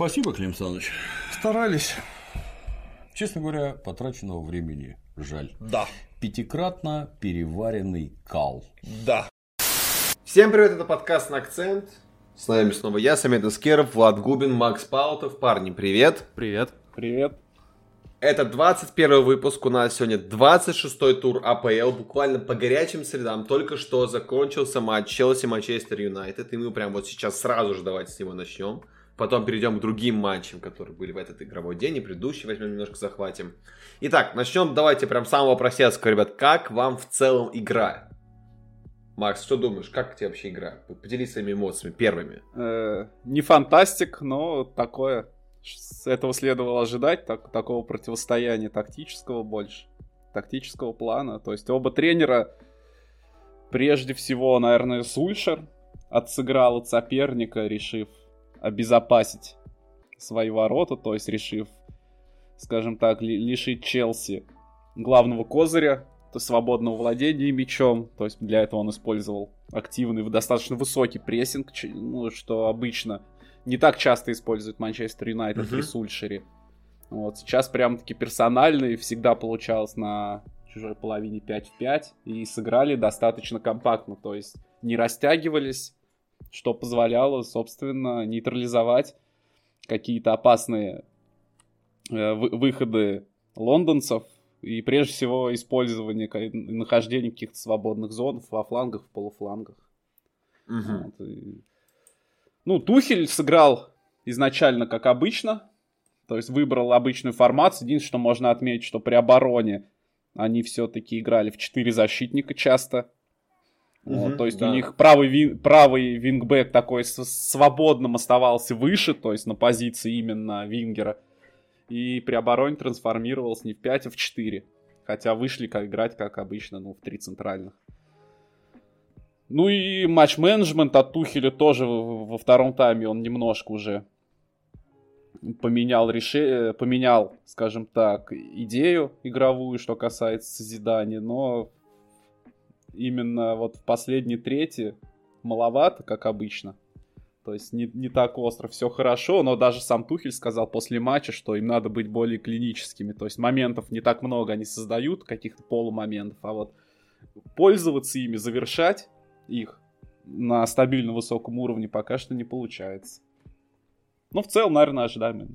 Спасибо, Клим Саныч. Старались. Честно говоря, потраченного времени жаль. Да. Пятикратно переваренный кал. Да. Всем привет, это подкаст на акцент. С нами снова я, Самет Искеров, Влад Губин, Макс Паутов. Парни, привет. Привет. Привет. Это 21 выпуск, у нас сегодня 26-й тур АПЛ, буквально по горячим средам. Только что закончился матч Челси-Манчестер Юнайтед, и мы прямо вот сейчас сразу же давайте с него начнем. Потом перейдем к другим матчам, которые были в этот игровой день, и предыдущий возьмем немножко захватим. Итак, начнем давайте прям с самого простецкого, ребят. Как вам в целом игра? Макс, что думаешь, как тебе вообще игра? Поделись своими эмоциями первыми. Э, не фантастик, но такое с этого следовало ожидать, так, такого противостояния тактического больше, тактического плана. То есть оба тренера, прежде всего, наверное, Сульшер отсыграл от соперника, решив обезопасить свои ворота, то есть решив, скажем так, лишить Челси главного козыря, то свободного владения мячом, то есть для этого он использовал активный, достаточно высокий прессинг, ну, что обычно не так часто использует Манчестер Юнайтед при Сульшере. Вот, сейчас прям-таки персональный всегда получалось на чужой половине 5 в 5 и сыграли достаточно компактно, то есть не растягивались, что позволяло, собственно, нейтрализовать какие-то опасные э, выходы лондонцев и прежде всего использование нахождение каких-то свободных зон во флангах, в полуфлангах. Угу. Вот, и ну, Тухель сыграл изначально как обычно, то есть выбрал обычную формацию. Единственное, что можно отметить, что при обороне они все-таки играли в 4 защитника часто. Угу, вот, то есть да. у них правый, вин, правый вингбэк такой свободным оставался выше, то есть на позиции именно вингера. И при обороне трансформировался не в 5, а в 4. Хотя вышли как играть, как обычно, ну, в 3 центральных. Ну и матч-менеджмент от Тухеля тоже во втором тайме он немножко уже поменял решение, поменял, скажем так, идею игровую, что касается созидания, но именно вот в последней трети маловато, как обычно. То есть не, не так остро, все хорошо, но даже сам Тухель сказал после матча, что им надо быть более клиническими. То есть моментов не так много они создают, каких-то полумоментов, а вот пользоваться ими, завершать их на стабильно высоком уровне пока что не получается. Ну, в целом, наверное, ожидаемо.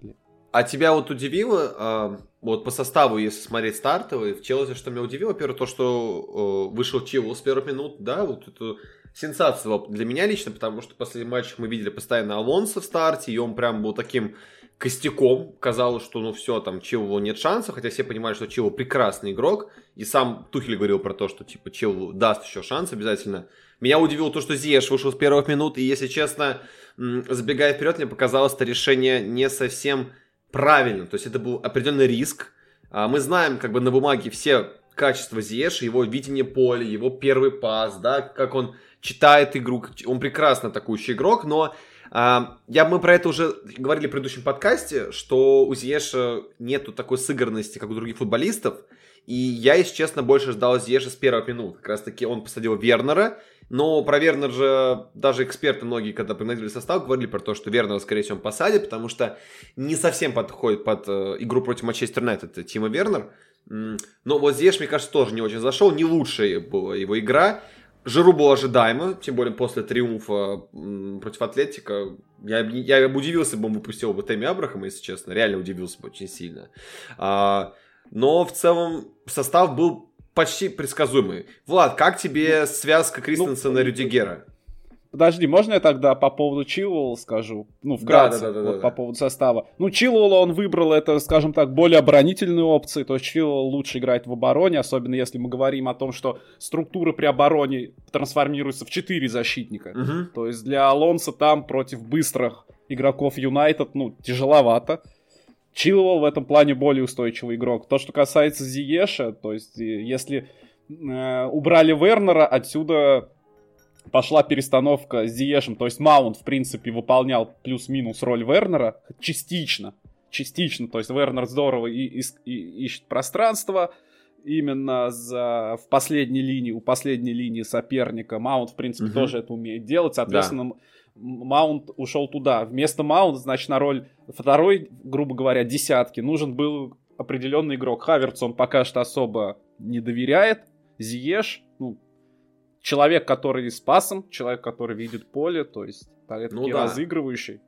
А тебя вот удивило, э, вот по составу, если смотреть стартовый, в Челси, что меня удивило, первое, то, что вышел Чилл с первых минут, да, вот это сенсация для меня лично, потому что в последних матчах мы видели постоянно Алонсо в старте, и он прям был таким костяком. Казалось, что ну все, там Чилу нет шанса, хотя все понимали, что Чилу прекрасный игрок. И сам Тухель говорил про то, что типа Чилу даст еще шанс обязательно. Меня удивило то, что Зиеш вышел с первых минут, и, если честно, забегая вперед, мне показалось это решение не совсем правильным. То есть это был определенный риск. А, мы знаем как бы на бумаге все качества Зиеша, его видение поля, его первый пас, да, как он читает игру, он прекрасно атакующий игрок, но а, я, мы про это уже говорили в предыдущем подкасте, что у Зиеша нету такой сыгранности, как у других футболистов, и я, если честно, больше ждал Зиеша с первых минут. Как раз таки он посадил Вернера, но про Вернер же даже эксперты многие, когда приносили состав, говорили про то, что Вернера, скорее всего, посадят, потому что не совсем подходит под э, игру против Манчестер Юнайтед Тима Вернер. Но вот здесь, мне кажется, тоже не очень зашел. Не лучшая была его игра. Жиру было ожидаемо, тем более после триумфа против Атлетика. Я, я удивился, бы он выпустил бы Тэмми Абрахама, если честно. Реально удивился бы очень сильно. А, но в целом состав был почти предсказуемый. Влад, как тебе ну, связка Кристенсена ну, и Рюдигера? Подожди, можно я тогда по поводу Чилуэлла скажу? Ну, вкратце, да, да, да, вот, да, по поводу состава. Ну, Чилуэлла он выбрал, это, скажем так, более оборонительные опции, то есть Чилуэлл лучше играет в обороне, особенно если мы говорим о том, что структура при обороне трансформируется в 4 защитника. Угу. То есть для Алонса там против быстрых игроков Юнайтед, ну, тяжеловато. Чилуэлл в этом плане более устойчивый игрок. То, что касается Зиеша, то есть э, если э, убрали Вернера, отсюда пошла перестановка с Зиешем. То есть Маунт, в принципе, выполнял плюс-минус роль Вернера частично. Частично. То есть Вернер здорово и, и, и ищет пространство именно за, в последней линии, у последней линии соперника. Маунт, в принципе, угу. тоже это умеет делать. Соответственно, да Маунт ушел туда. Вместо Маунта, значит, на роль второй, грубо говоря, десятки нужен был определенный игрок. Хаверц он пока что особо не доверяет. Зиеш, ну, человек, который с пасом, человек, который видит поле, то есть ну, да. разыгрывающий.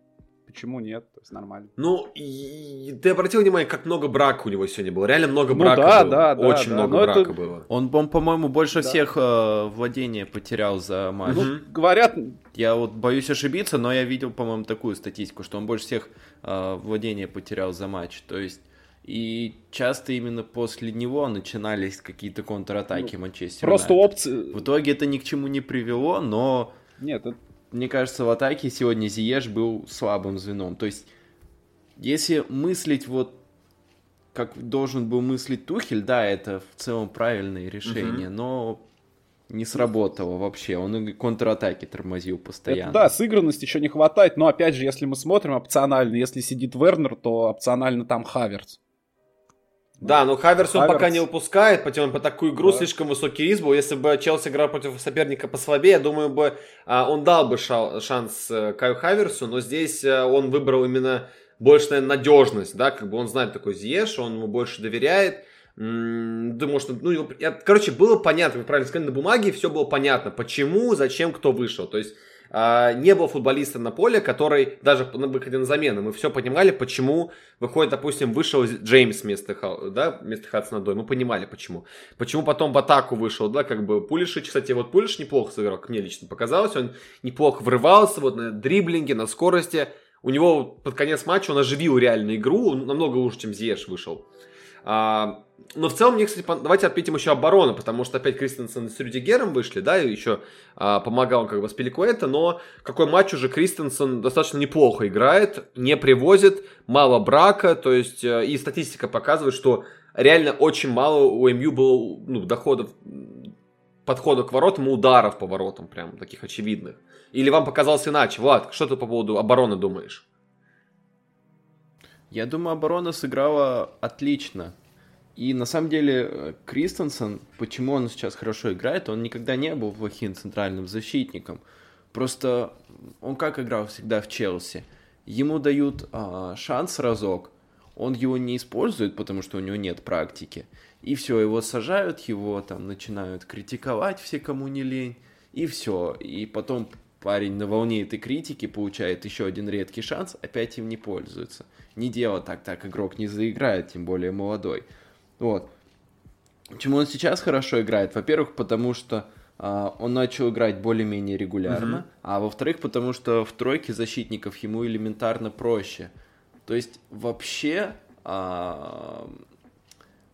Почему нет? То есть нормально. Ну, и, ты обратил внимание, как много брака у него сегодня было? Реально много ну, брака да, было. Да, да, Очень да, много брака это... было. Он, он по-моему, больше да. всех э, владения потерял за матч. Ну, говорят... Я вот боюсь ошибиться, но я видел, по-моему, такую статистику, что он больше всех э, владения потерял за матч. То есть и часто именно после него начинались какие-то контратаки ну, Манчестера. Просто опции... В итоге это ни к чему не привело, но... Нет, это мне кажется, в атаке сегодня Зиеш был слабым звеном. То есть, если мыслить вот как должен был мыслить Тухель, да, это в целом правильное решение, угу. но не сработало вообще. Он и контратаки тормозил постоянно. Это, да, сыгранности еще не хватает, но опять же, если мы смотрим опционально, если сидит Вернер, то опционально там Хаверс. Да, но Хаверс он пока не выпускает, потом по такую игру да. слишком высокий риск был. Если бы Челси играл против соперника послабее, я думаю, бы а, он дал бы шанс э, Каю Хаверсу, но здесь э, он выбрал именно больше, наверное, надежность, да, как бы он знает такой Зиеш, он ему больше доверяет. Думаю, что, ну, я, короче, было понятно, вы правильно сказали, на бумаге все было понятно, почему, зачем, кто вышел. То есть а, не было футболиста на поле, который даже на выходе на замену, мы все понимали, почему выходит, допустим, вышел Джеймс вместо, да, вместо Хадсона Дой, мы понимали, почему. Почему потом в атаку вышел, да, как бы Пулишич, кстати, вот Пулиш неплохо сыграл, мне лично показалось, он неплохо врывался, вот на дриблинге, на скорости, у него под конец матча он оживил реально игру, намного лучше, чем Зиеш вышел. А, но в целом, мне, кстати, давайте отметим еще оборону, потому что опять Кристенсен с Рюдигером вышли, да, и еще а, помогал как бы с Пеликуэта, но какой матч уже Кристенсен достаточно неплохо играет, не привозит, мало брака, то есть э, и статистика показывает, что реально очень мало у МЮ было ну, доходов, подхода к воротам и ударов по воротам, прям таких очевидных. Или вам показалось иначе? Влад, что ты по поводу обороны думаешь? Я думаю, оборона сыграла отлично. И на самом деле э, Кристенсен, почему он сейчас хорошо играет, он никогда не был плохим центральным защитником. Просто он как играл всегда в Челси. Ему дают а, шанс разок, он его не использует, потому что у него нет практики. И все, его сажают, его там начинают критиковать все, кому не лень. И все. И потом парень на волне этой критики получает еще один редкий шанс, опять им не пользуется. Не дело так, так игрок не заиграет, тем более молодой. Вот. Почему он сейчас хорошо играет? Во-первых, потому что Uh, он начал играть более-менее регулярно, mm-hmm. а во-вторых, потому что в тройке защитников ему элементарно проще. То есть вообще uh,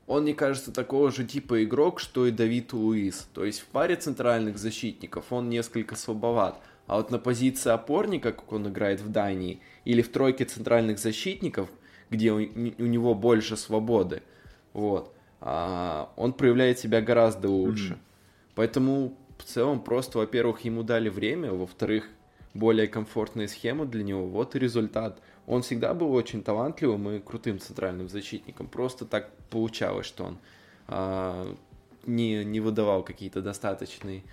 он, мне кажется, такого же типа игрок, что и Давид Луис. То есть в паре центральных защитников он несколько слабоват. А вот на позиции опорника, как он играет в Дании, или в тройке центральных защитников, где у, у него больше свободы, вот. А он проявляет себя гораздо лучше. Mm-hmm. Поэтому в целом просто, во-первых, ему дали время, во-вторых, более комфортная схема для него. Вот и результат. Он всегда был очень талантливым и крутым центральным защитником. Просто так получалось, что он а, не, не выдавал какие-то достаточные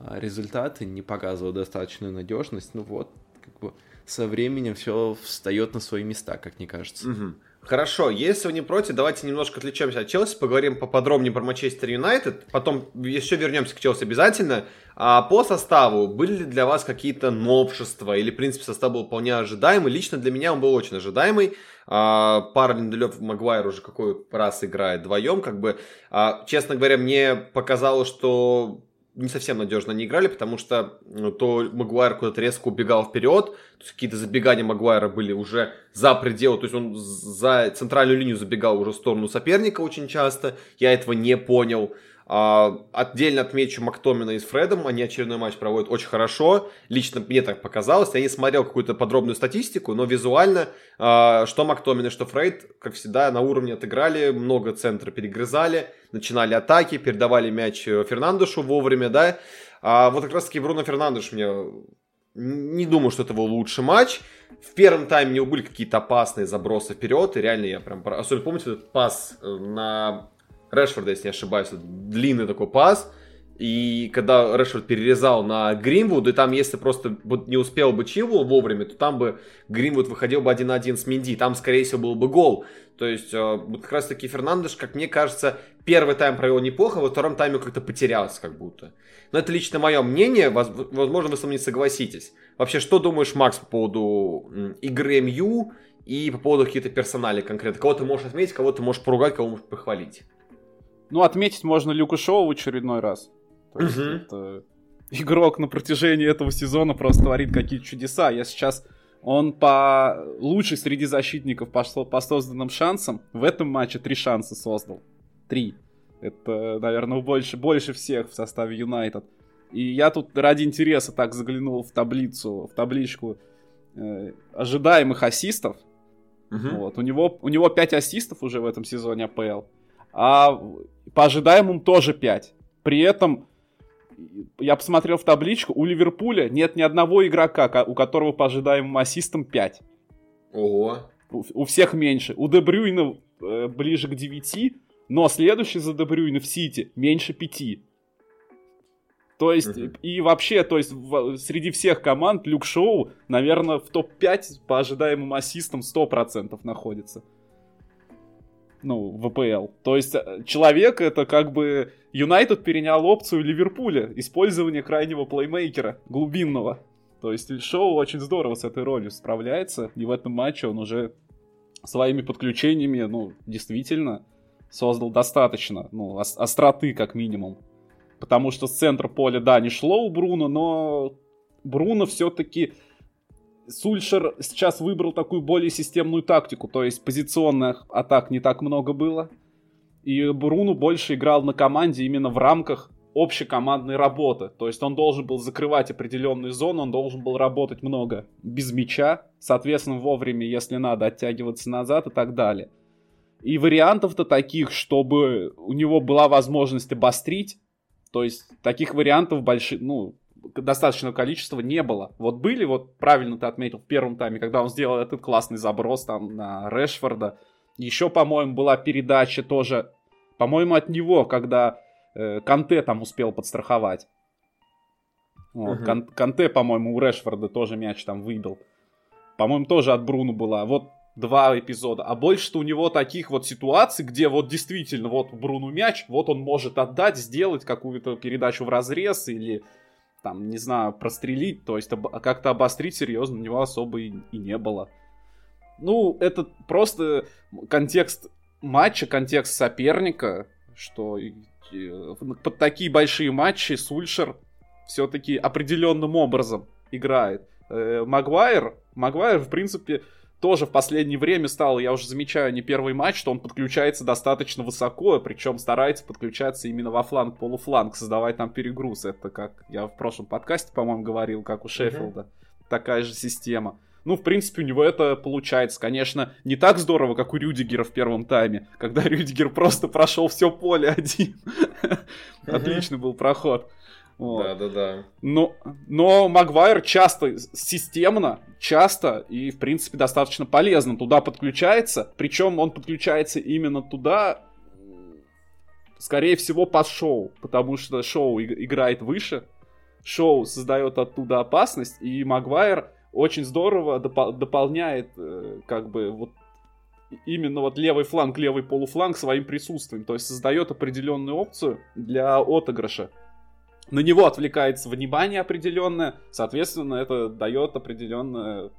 результаты, не показывал достаточную надежность. Ну вот, как бы со временем все встает на свои места, как мне кажется. Угу. Хорошо, если вы не против, давайте немножко отвлечемся от Челси, поговорим поподробнее про Манчестер Юнайтед, потом еще вернемся к Челси обязательно. А по составу были ли для вас какие-то новшества или, в принципе, состав был вполне ожидаемый? Лично для меня он был очень ожидаемый. А, пара Линделев Магуайр уже какой раз играет вдвоем, как бы, а, честно говоря, мне показалось, что не совсем надежно они играли, потому что ну, то Магуайр куда-то резко убегал вперед, то есть какие-то забегания Магуайра были уже за пределы, то есть он за центральную линию забегал уже в сторону соперника очень часто, я этого не понял. А, отдельно отмечу Мактомина и с Фредом, они очередной матч проводят очень хорошо, лично мне так показалось, я не смотрел какую-то подробную статистику, но визуально, а, что Мактомин и что Фрейд, как всегда, на уровне отыграли, много центра перегрызали, начинали атаки, передавали мяч э, Фернандешу вовремя, да, а вот как раз таки Бруно Фернандеш мне не думаю, что это его лучший матч. В первом тайме у него были какие-то опасные забросы вперед, и реально я прям... Особенно помните этот пас э, на Решфорда, если не ошибаюсь, длинный такой пас. И когда Решфорд перерезал на Гринвуд, и там, если просто вот не успел бы Чилвелл вовремя, то там бы Гринвуд выходил бы один на один с Минди, там, скорее всего, был бы гол. То есть, э, вот как раз-таки Фернандеш, как мне кажется, первый тайм провел неплохо, во втором тайме как-то потерялся как будто. Но это лично мое мнение, возможно, вы со мной не согласитесь. Вообще, что думаешь, Макс, по поводу игры МЮ и по поводу каких-то персоналей конкретно? Кого ты можешь отметить, кого ты можешь поругать, кого можешь похвалить? Ну, отметить можно Люка Шоу в очередной раз. То есть угу. это игрок на протяжении этого сезона просто творит какие-то чудеса. Я сейчас... Он по лучший среди защитников по, по созданным шансам. В этом матче три шанса создал. Три. Это, наверное, больше, больше всех в составе Юнайтед. И я тут ради интереса так заглянул в таблицу, в табличку э, ожидаемых ассистов. Угу. Вот. У, него, у него 5 ассистов уже в этом сезоне АПЛ. А по ожидаемым тоже 5. При этом я посмотрел в табличку, у Ливерпуля нет ни одного игрока, у которого по ожидаемым ассистам 5. Ого. У, у всех меньше. У Дебрюйна э, ближе к 9, но следующий за Дебрюйна в Сити меньше 5. То есть, uh-huh. и вообще, то есть, в, среди всех команд Люк Шоу, наверное, в топ-5 по ожидаемым ассистам 100% находится ну, ВПЛ. То есть э, человек это как бы... Юнайтед перенял опцию Ливерпуля, использование крайнего плеймейкера, глубинного. То есть Шоу очень здорово с этой ролью справляется, и в этом матче он уже своими подключениями, ну, действительно создал достаточно, ну, остроты как минимум. Потому что с центра поля, да, не шло у Бруно, но Бруно все-таки Сульшер сейчас выбрал такую более системную тактику, то есть позиционных атак не так много было. И Бруну больше играл на команде именно в рамках общекомандной работы. То есть он должен был закрывать определенные зоны, он должен был работать много без мяча, соответственно, вовремя, если надо, оттягиваться назад и так далее. И вариантов-то таких, чтобы у него была возможность обострить, то есть таких вариантов больших, ну, достаточного количества не было. Вот были, вот правильно ты отметил, в первом тайме, когда он сделал этот классный заброс там на Решфорда. Еще, по-моему, была передача тоже, по-моему, от него, когда э, Канте там успел подстраховать. Вот, угу. Кан- Канте, по-моему, у Решфорда тоже мяч там выбил. По-моему, тоже от Бруну была. Вот два эпизода. А больше-то у него таких вот ситуаций, где вот действительно вот Бруну мяч, вот он может отдать, сделать какую-то передачу в разрез или там, не знаю, прострелить, то есть об- как-то обострить серьезно у него особо и, и не было. Ну, это просто контекст матча, контекст соперника, что под такие большие матчи Сульшер все-таки определенным образом играет. Э, Магуайр, Магуайр, в принципе, тоже в последнее время стал, я уже замечаю, не первый матч, что он подключается достаточно высоко, причем старается подключаться именно во фланг, полуфланг, создавать там перегруз. Это как я в прошлом подкасте, по-моему, говорил, как у Шеффилда. Uh-huh. Такая же система. Ну, в принципе, у него это получается. Конечно, не так здорово, как у Рюдигера в первом тайме, когда Рюдигер просто прошел все поле один. Отличный был проход. Вот. Да, да, да. Но, но Магуайр часто, системно, часто и, в принципе, достаточно полезно туда подключается. Причем он подключается именно туда, скорее всего, под шоу. Потому что шоу играет выше, шоу создает оттуда опасность, и Магуайр очень здорово допол- дополняет, э, как бы, вот именно вот левый фланг, левый полуфланг своим присутствием. То есть создает определенную опцию для отыгрыша на него отвлекается внимание определенное, соответственно, это дает определенную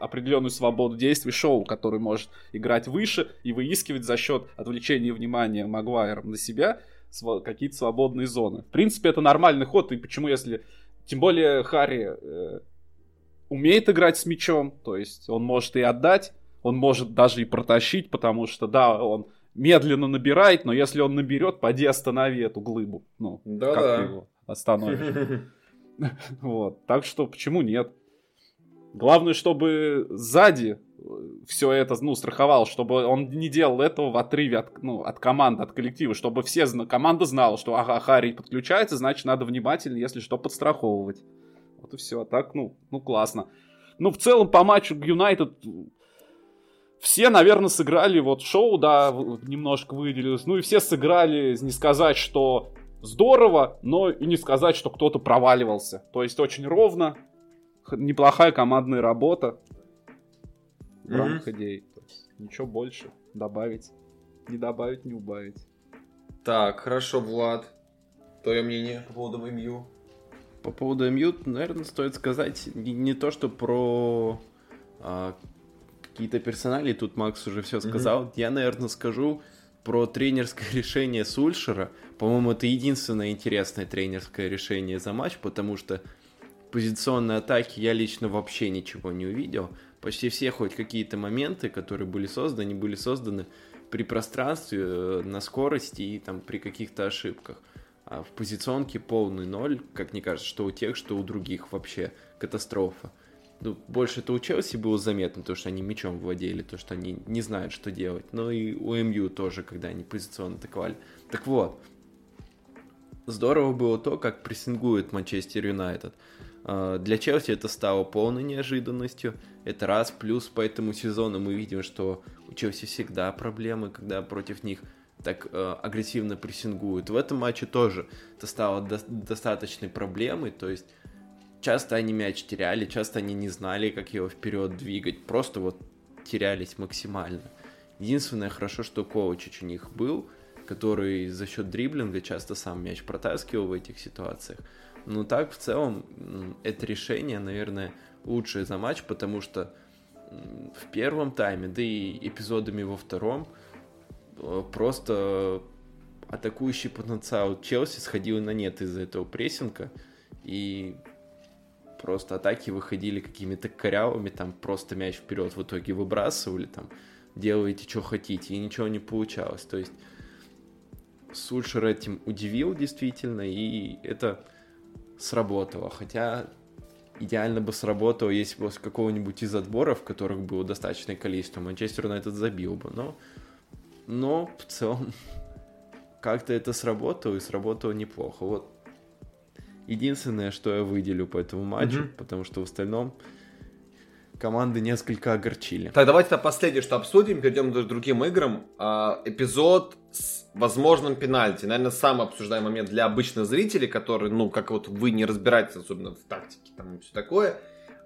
определенную свободу действий шоу, который может играть выше и выискивать за счет отвлечения внимания Магуайром на себя какие-то свободные зоны. В принципе, это нормальный ход, и почему, если... Тем более Харри э, умеет играть с мячом, то есть он может и отдать, он может даже и протащить, потому что, да, он медленно набирает, но если он наберет, поди останови эту глыбу. Ну, да, как да. его остановишь. Вот. Так что почему нет? Главное, чтобы сзади все это, ну, страховал, чтобы он не делал этого в отрыве от, ну, от команды, от коллектива, чтобы все, команда знала, что, ага, Харри подключается, значит, надо внимательно, если что, подстраховывать. Вот и все. Так, ну, ну, классно. Ну, в целом, по матчу Юнайтед все, наверное, сыграли, вот шоу, да, немножко выделилось, ну и все сыграли, не сказать, что здорово, но и не сказать, что кто-то проваливался. То есть очень ровно, неплохая командная работа в Мгм. рамках идей. То есть ничего больше добавить. Не добавить, не убавить. Так, хорошо, Влад. Твое мнение по поводу МЮ? По поводу МЮ, наверное, стоит сказать не, не то, что про а, какие-то персонали, тут Макс уже все сказал. Я, наверное, скажу про тренерское решение Сульшера. По-моему, это единственное интересное тренерское решение за матч, потому что позиционной атаки я лично вообще ничего не увидел. Почти все хоть какие-то моменты, которые были созданы, были созданы при пространстве, э, на скорости и там при каких-то ошибках. А в позиционке полный ноль, как мне кажется, что у тех, что у других вообще катастрофа. Ну, больше это у Челси было заметно, то, что они мячом владели, то, что они не знают, что делать. Но и у МЮ тоже, когда они позиционно атаковали. Так вот, здорово было то, как прессингует Манчестер Юнайтед. А, Для Челси это стало полной неожиданностью. Это раз. Плюс по этому сезону мы видим, что у Челси всегда проблемы, когда против них так э, агрессивно прессингуют. В этом матче тоже это стало до- достаточной проблемой. То есть часто они мяч теряли, часто они не знали, как его вперед двигать. Просто вот терялись максимально. Единственное хорошо, что Ковачич у них был, который за счет дриблинга часто сам мяч протаскивал в этих ситуациях. Но так, в целом, это решение, наверное, лучшее за матч, потому что в первом тайме, да и эпизодами во втором, э, просто атакующий потенциал Челси сходил на нет из-за этого прессинга, и просто атаки выходили какими-то корявыми, там просто мяч вперед в итоге выбрасывали, там делаете, что хотите, и ничего не получалось. То есть Сульшер этим удивил действительно, и это сработало. Хотя идеально бы сработало, если бы с какого-нибудь из отборов, которых было достаточное количество, Манчестер Юнайтед забил бы. Но, но в целом как-то это сработало, и сработало неплохо. Вот единственное, что я выделю по этому матчу, Мгм. потому что в остальном команды несколько огорчили. Так, давайте тогда последнее, что обсудим, перейдем к другим играм. А, эпизод с возможным пенальти. Наверное, самый обсуждаемый момент для обычных зрителей, которые, ну, как вот вы не разбираетесь, особенно в тактике там и все такое.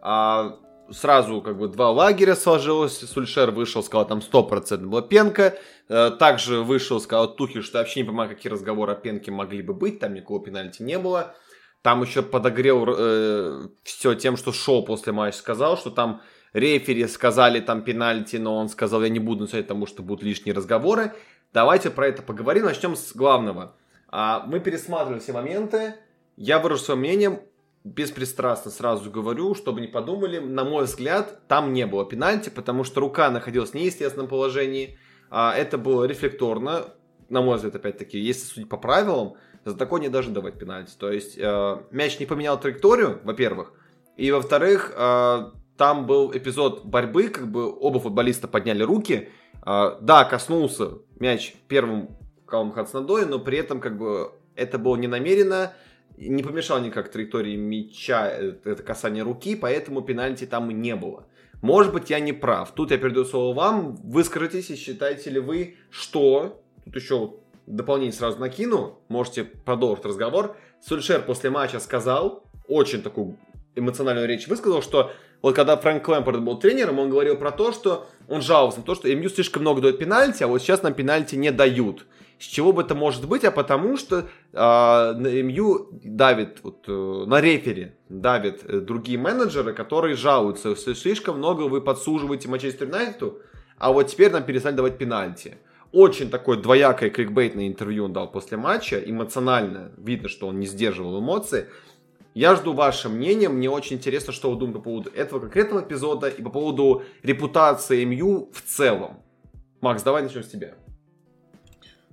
А, сразу как бы два лагеря сложилось. Сульшер вышел, сказал, там 100% была пенка. Э, Также вышел, сказал Тухель, что вообще не понимаю, какие разговоры о пенке могли бы быть. Там никакого пенальти не было. Там еще подогрел все тем, что Шоу после матча сказал, что там рефери сказали там пенальти, но он сказал, я не буду написать, потому что будут лишние разговоры. Давайте про это поговорим. Начнем с главного. А, мы пересматривали все моменты. Я выражу свое мнение, беспристрастно сразу говорю, чтобы не подумали. На мой взгляд, там не было пенальти, потому что рука находилась в неестественном положении. А, это было рефлекторно, на мой взгляд, опять-таки, если судить по правилам, за такое не должны давать пенальти. То есть э, мяч не поменял траекторию, во-первых, и во-вторых, э, там был эпизод борьбы, как бы оба футболиста подняли руки. Э, да, коснулся мяч первым Калм Хацнадой, но при этом как бы это было не намеренно, не помешал никак траектории мяча это, это касание руки, поэтому пенальти там и не было. Может быть, я не прав. Тут я передаю слово вам. Выскажитесь и считаете ли вы, что... Тут еще дополнение сразу накину. Можете продолжить разговор. Сульшер после матча сказал, очень такую эмоциональную речь высказал, что вот когда Фрэнк Лэмпорт был тренером, он говорил про то, что он жаловался на то, что МЮ слишком много дает пенальти, а вот сейчас нам пенальти не дают. С чего бы это может быть? А потому что э, МЮ давит, вот, э, на рефери давит э, другие менеджеры, которые жалуются, что слишком много вы подсуживаете Манчестер Юнайтеду, а вот теперь нам перестали давать пенальти. Очень такое двоякое кликбейтное интервью он дал после матча, эмоционально, видно, что он не сдерживал эмоции. Я жду ваше мнение, мне очень интересно, что вы думаете по поводу этого конкретного эпизода и по поводу репутации МЮ в целом. Макс, давай начнем с тебя.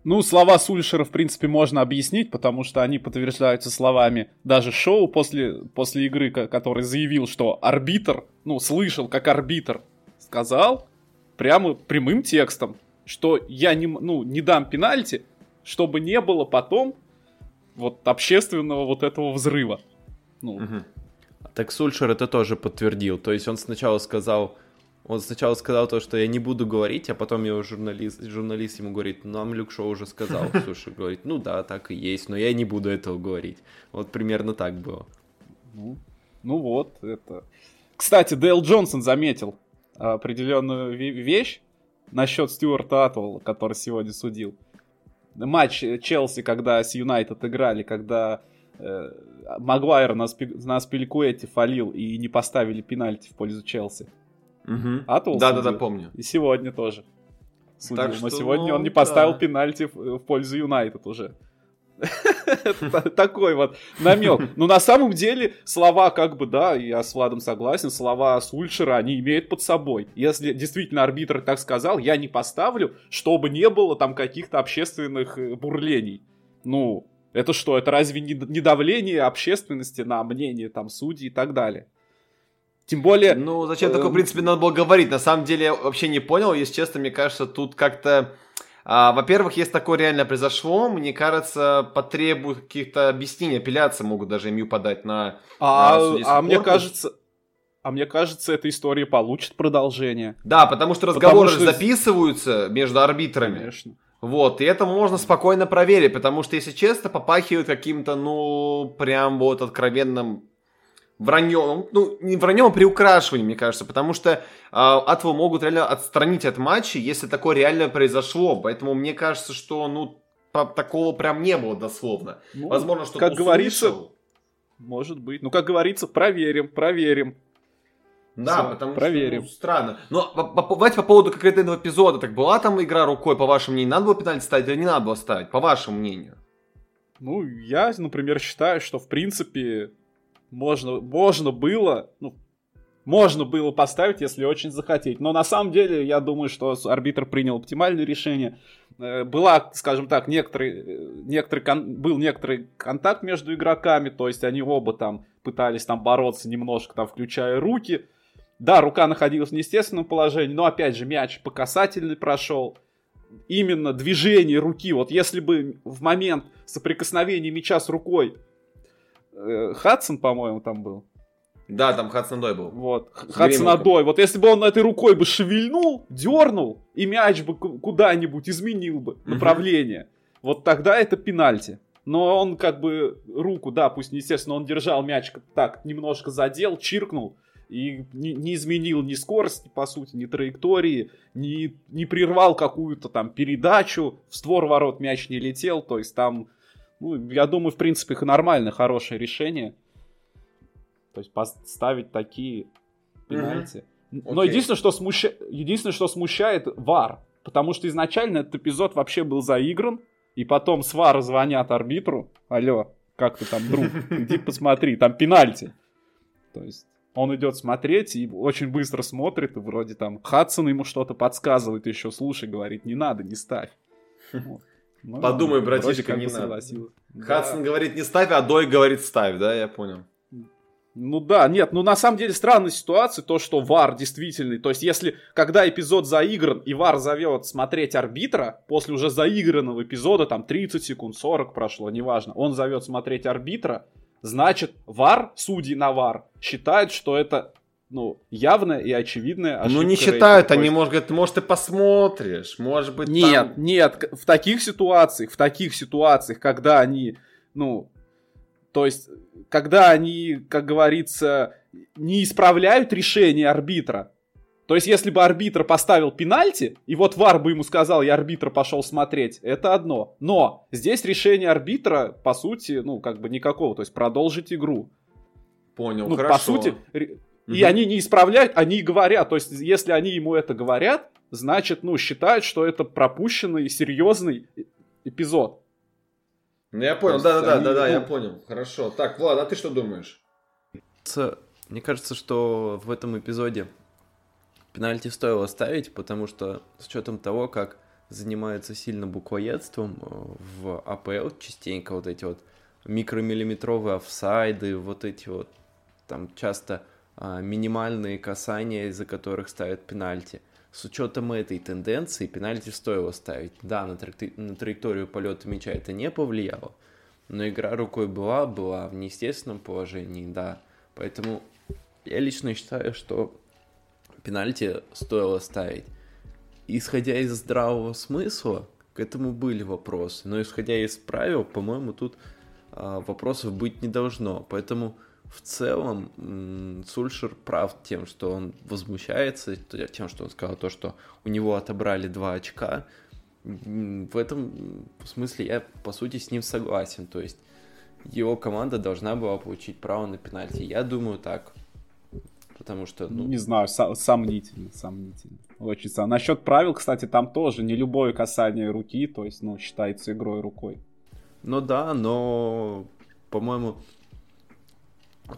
Ну, слова Сульшера, в принципе, можно объяснить, потому что они подтверждаются словами даже Шоу после, после игры, ко- который заявил, что арбитр, ну, слышал, как арбитр сказал, прямо прямым текстом, что я не, ну, не дам пенальти, чтобы не было потом вот общественного вот этого взрыва. Ну, Так Сульшер это тоже подтвердил. То есть он сначала сказал Он сначала сказал то, что я не буду говорить, а потом его журналист, журналист ему говорит, нам Люк Шоу уже сказал. Слушай, говорит, ну да, так и есть, но я не буду этого говорить. Вот примерно так было. Ну, ну вот, это... Кстати, Дейл Джонсон заметил определенную вещь насчет Стюарта Атвелла, который сегодня судил. Матч Челси, когда с Юнайтед играли, когда э, Магуайр на, спи- на Спилькуэте фалил и не поставили пенальти в пользу Челси. Угу. Атвелл Да, да, да, помню. И сегодня тоже. Судил. Так Но что, сегодня ну, он не поставил да. пенальти в, в пользу Юнайтед уже. Такой вот намек. Но на самом деле слова как бы, да, я с Владом согласен, слова Сульшера, они имеют под собой. Если действительно арбитр так сказал, я не поставлю, чтобы не было там каких-то общественных э, бурлений. Ну, это что, это разве не давление общественности на мнение там судей и так далее? Тем более... Ну, зачем такое, в принципе, надо было говорить? На самом деле, вообще не понял, если честно, мне кажется, тут как-то... а, во-первых, если такое реально произошло, мне кажется, потребуют каких-то объяснений, апелляции могут даже ему подать на... А, а, судейский а мне кажется, а мне кажется, эта история получит продолжение. Да, потому что разговоры Потому что- записываются между арбитрами. Конечно. Вот, и это можно спокойно проверить, потому что, если честно, попахивает каким-то, ну, прям вот откровенным враньем, ну, не враньем, а приукрашиванием, мне кажется, потому что а, Атву могут реально отстранить от матча, если такое реально произошло, поэтому мне кажется, что, ну, такого прям не было дословно. Ну, Возможно, что как говорится, может быть. Ну, как говорится, проверим, проверим. Да, Всё, потому проверим. что ну, странно. Но давайте по поводу конкретно этого эпизода. Так была там игра рукой, по вашему мнению? Надо было пенальти ставить или не надо было ставить, по вашему мнению? Ну, я, например, считаю, что, в принципе, можно, можно было, ну, можно было поставить, если очень захотеть. Но на самом деле, я думаю, что арбитр принял оптимальное решение. Э, Была, скажем так, некоторый, э, некоторый был некоторый контакт между игроками, то есть они оба там пытались там бороться немножко, там, включая руки. Да, рука находилась в неестественном положении, но, опять же, мяч по касательной прошел. Именно движение руки, вот если бы в момент соприкосновения мяча с рукой Хадсон, по-моему, там был, Да, там Хадсон Дой был. вот, С Хадсон гримелком. Адой, вот если бы он этой рукой бы шевельнул, дернул, и мяч бы ку- куда-нибудь изменил бы направление, вот тогда это пенальти. Но он как бы руку, да, пусть не естественно, он держал мяч так, немножко задел, чиркнул, и не, не изменил ни скорости, по сути, ни траектории, не, не прервал какую-то там передачу, в створ ворот мяч не летел, то есть там, ну, я думаю, в принципе, их нормальное, хорошее решение. То есть поставить такие пенальти. Но Окей. единственное, что смуща... единственное, что смущает ВАР. Потому что изначально этот эпизод вообще был заигран, и потом с ВАРа звонят арбитру. Алло, как ты там, друг? Иди посмотри, там пенальти. То есть он идет смотреть и очень быстро смотрит, и вроде там Хадсон ему что-то подсказывает еще, слушай, говорит, не надо, не ставь. Вот. Ну, Подумай, братишка, не надо. согласился. Да. Хадсон говорит не ставь, а Дой говорит ставь, да, я понял. Ну да, нет, ну на самом деле странная ситуация, то, что ВАР действительный, то есть если, когда эпизод заигран, и ВАР зовет смотреть арбитра, после уже заигранного эпизода, там 30 секунд, 40 прошло, неважно, он зовет смотреть арбитра, значит, ВАР, судьи на ВАР, считают, что это, ну, явная и очевидная ошибка. ну не считают, они, может, говорят, может, ты посмотришь, может быть, Нет, там- нет, в таких ситуациях, в таких ситуациях, когда они, ну, то есть, когда они, как говорится, не исправляют решение арбитра. То есть, если бы арбитр поставил пенальти, и вот Вар бы ему сказал, я арбитр пошел смотреть, это одно. Но здесь решение арбитра, по сути, ну, как бы никакого, то есть продолжить игру. Понял, Ну, хорошо. по сути, и они не исправляют, они и говорят. То есть, если они ему это говорят, значит, ну, считают, что это пропущенный серьезный эпизод. Ну, я понял, да-да-да, они, да-да, я понял. Хорошо. Так, Влад, а ты что думаешь? Мне кажется, что в этом эпизоде пенальти стоило ставить, потому что с учетом того, как занимается сильно буквоедством э, в АПЛ частенько вот эти вот микромиллиметровые офсайды, вот эти вот там часто минимальные касания, из-за которых ставят пенальти. С учетом этой тенденции пенальти стоило ставить. Да, на, тракти- на траекторию полета мяча это не повлияло, но игра рукой была, была в неестественном положении, да. Поэтому я лично считаю, что пенальти стоило ставить. Исходя из здравого смысла, к этому были вопросы. Но исходя из правил, по-моему, тут а, вопросов быть не должно. Поэтому в целом Сульшер прав тем, что он возмущается, тем, что он сказал то, что у него отобрали два очка. В этом смысле я, по сути, с ним согласен. То есть его команда должна была получить право на пенальти. Я думаю так. Потому что, ну, Не знаю, со- сомнительно, сомнительно. Очень сомнительно. Насчет правил, кстати, там тоже не любое касание руки, то есть, ну, считается игрой рукой. Ну да, но, по-моему,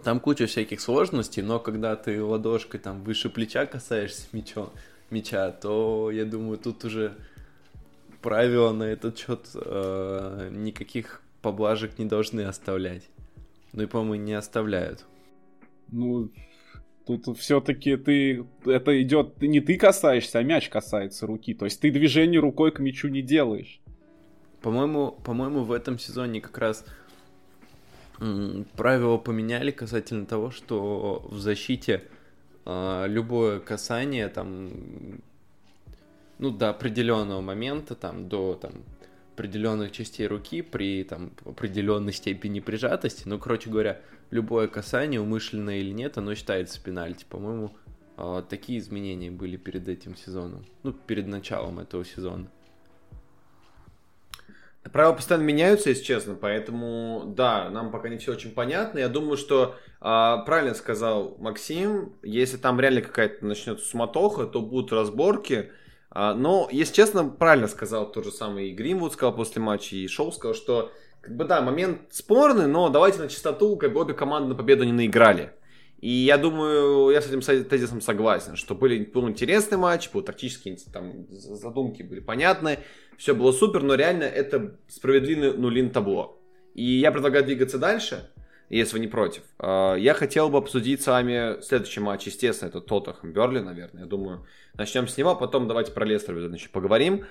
там куча всяких сложностей, но когда ты ладошкой там выше плеча касаешься мяча, мяча то, я думаю, тут уже правила на этот счет э, никаких поблажек не должны оставлять. Ну и, по-моему, не оставляют. Ну, тут все-таки ты... Это идет... Не ты касаешься, а мяч касается руки. То есть ты движение рукой к мячу не делаешь. По-моему, по-моему, в этом сезоне как раз правила поменяли касательно того, что в защите а, любое касание там, ну, до определенного момента, там, до там определенных частей руки при там определенной степени прижатости, ну, короче говоря, любое касание, умышленное или нет, оно считается пенальти. По-моему, а, такие изменения были перед этим сезоном, ну, перед началом этого сезона. Правила постоянно меняются, если честно, поэтому, да, нам пока не все очень понятно. Я думаю, что а, правильно сказал Максим, если там реально какая-то начнется суматоха, то будут разборки. А, но, если честно, правильно сказал то же самое и Гринвуд сказал после матча, и Шоу сказал, что, как бы, да, момент спорный, но давайте на чистоту, как бы обе команды на победу не наиграли. И я думаю, я с этим тезисом согласен, что были, был интересный матч, был тактические там, задумки были понятны, все было супер, но реально это справедливый нулин табло. И я предлагаю двигаться дальше, если вы не против. А, Я хотел бы обсудить с вами следующий матч, естественно, это Тоттенхэм Берли, наверное. Я думаю, начнем с него, а потом давайте про Лестер еще поговорим.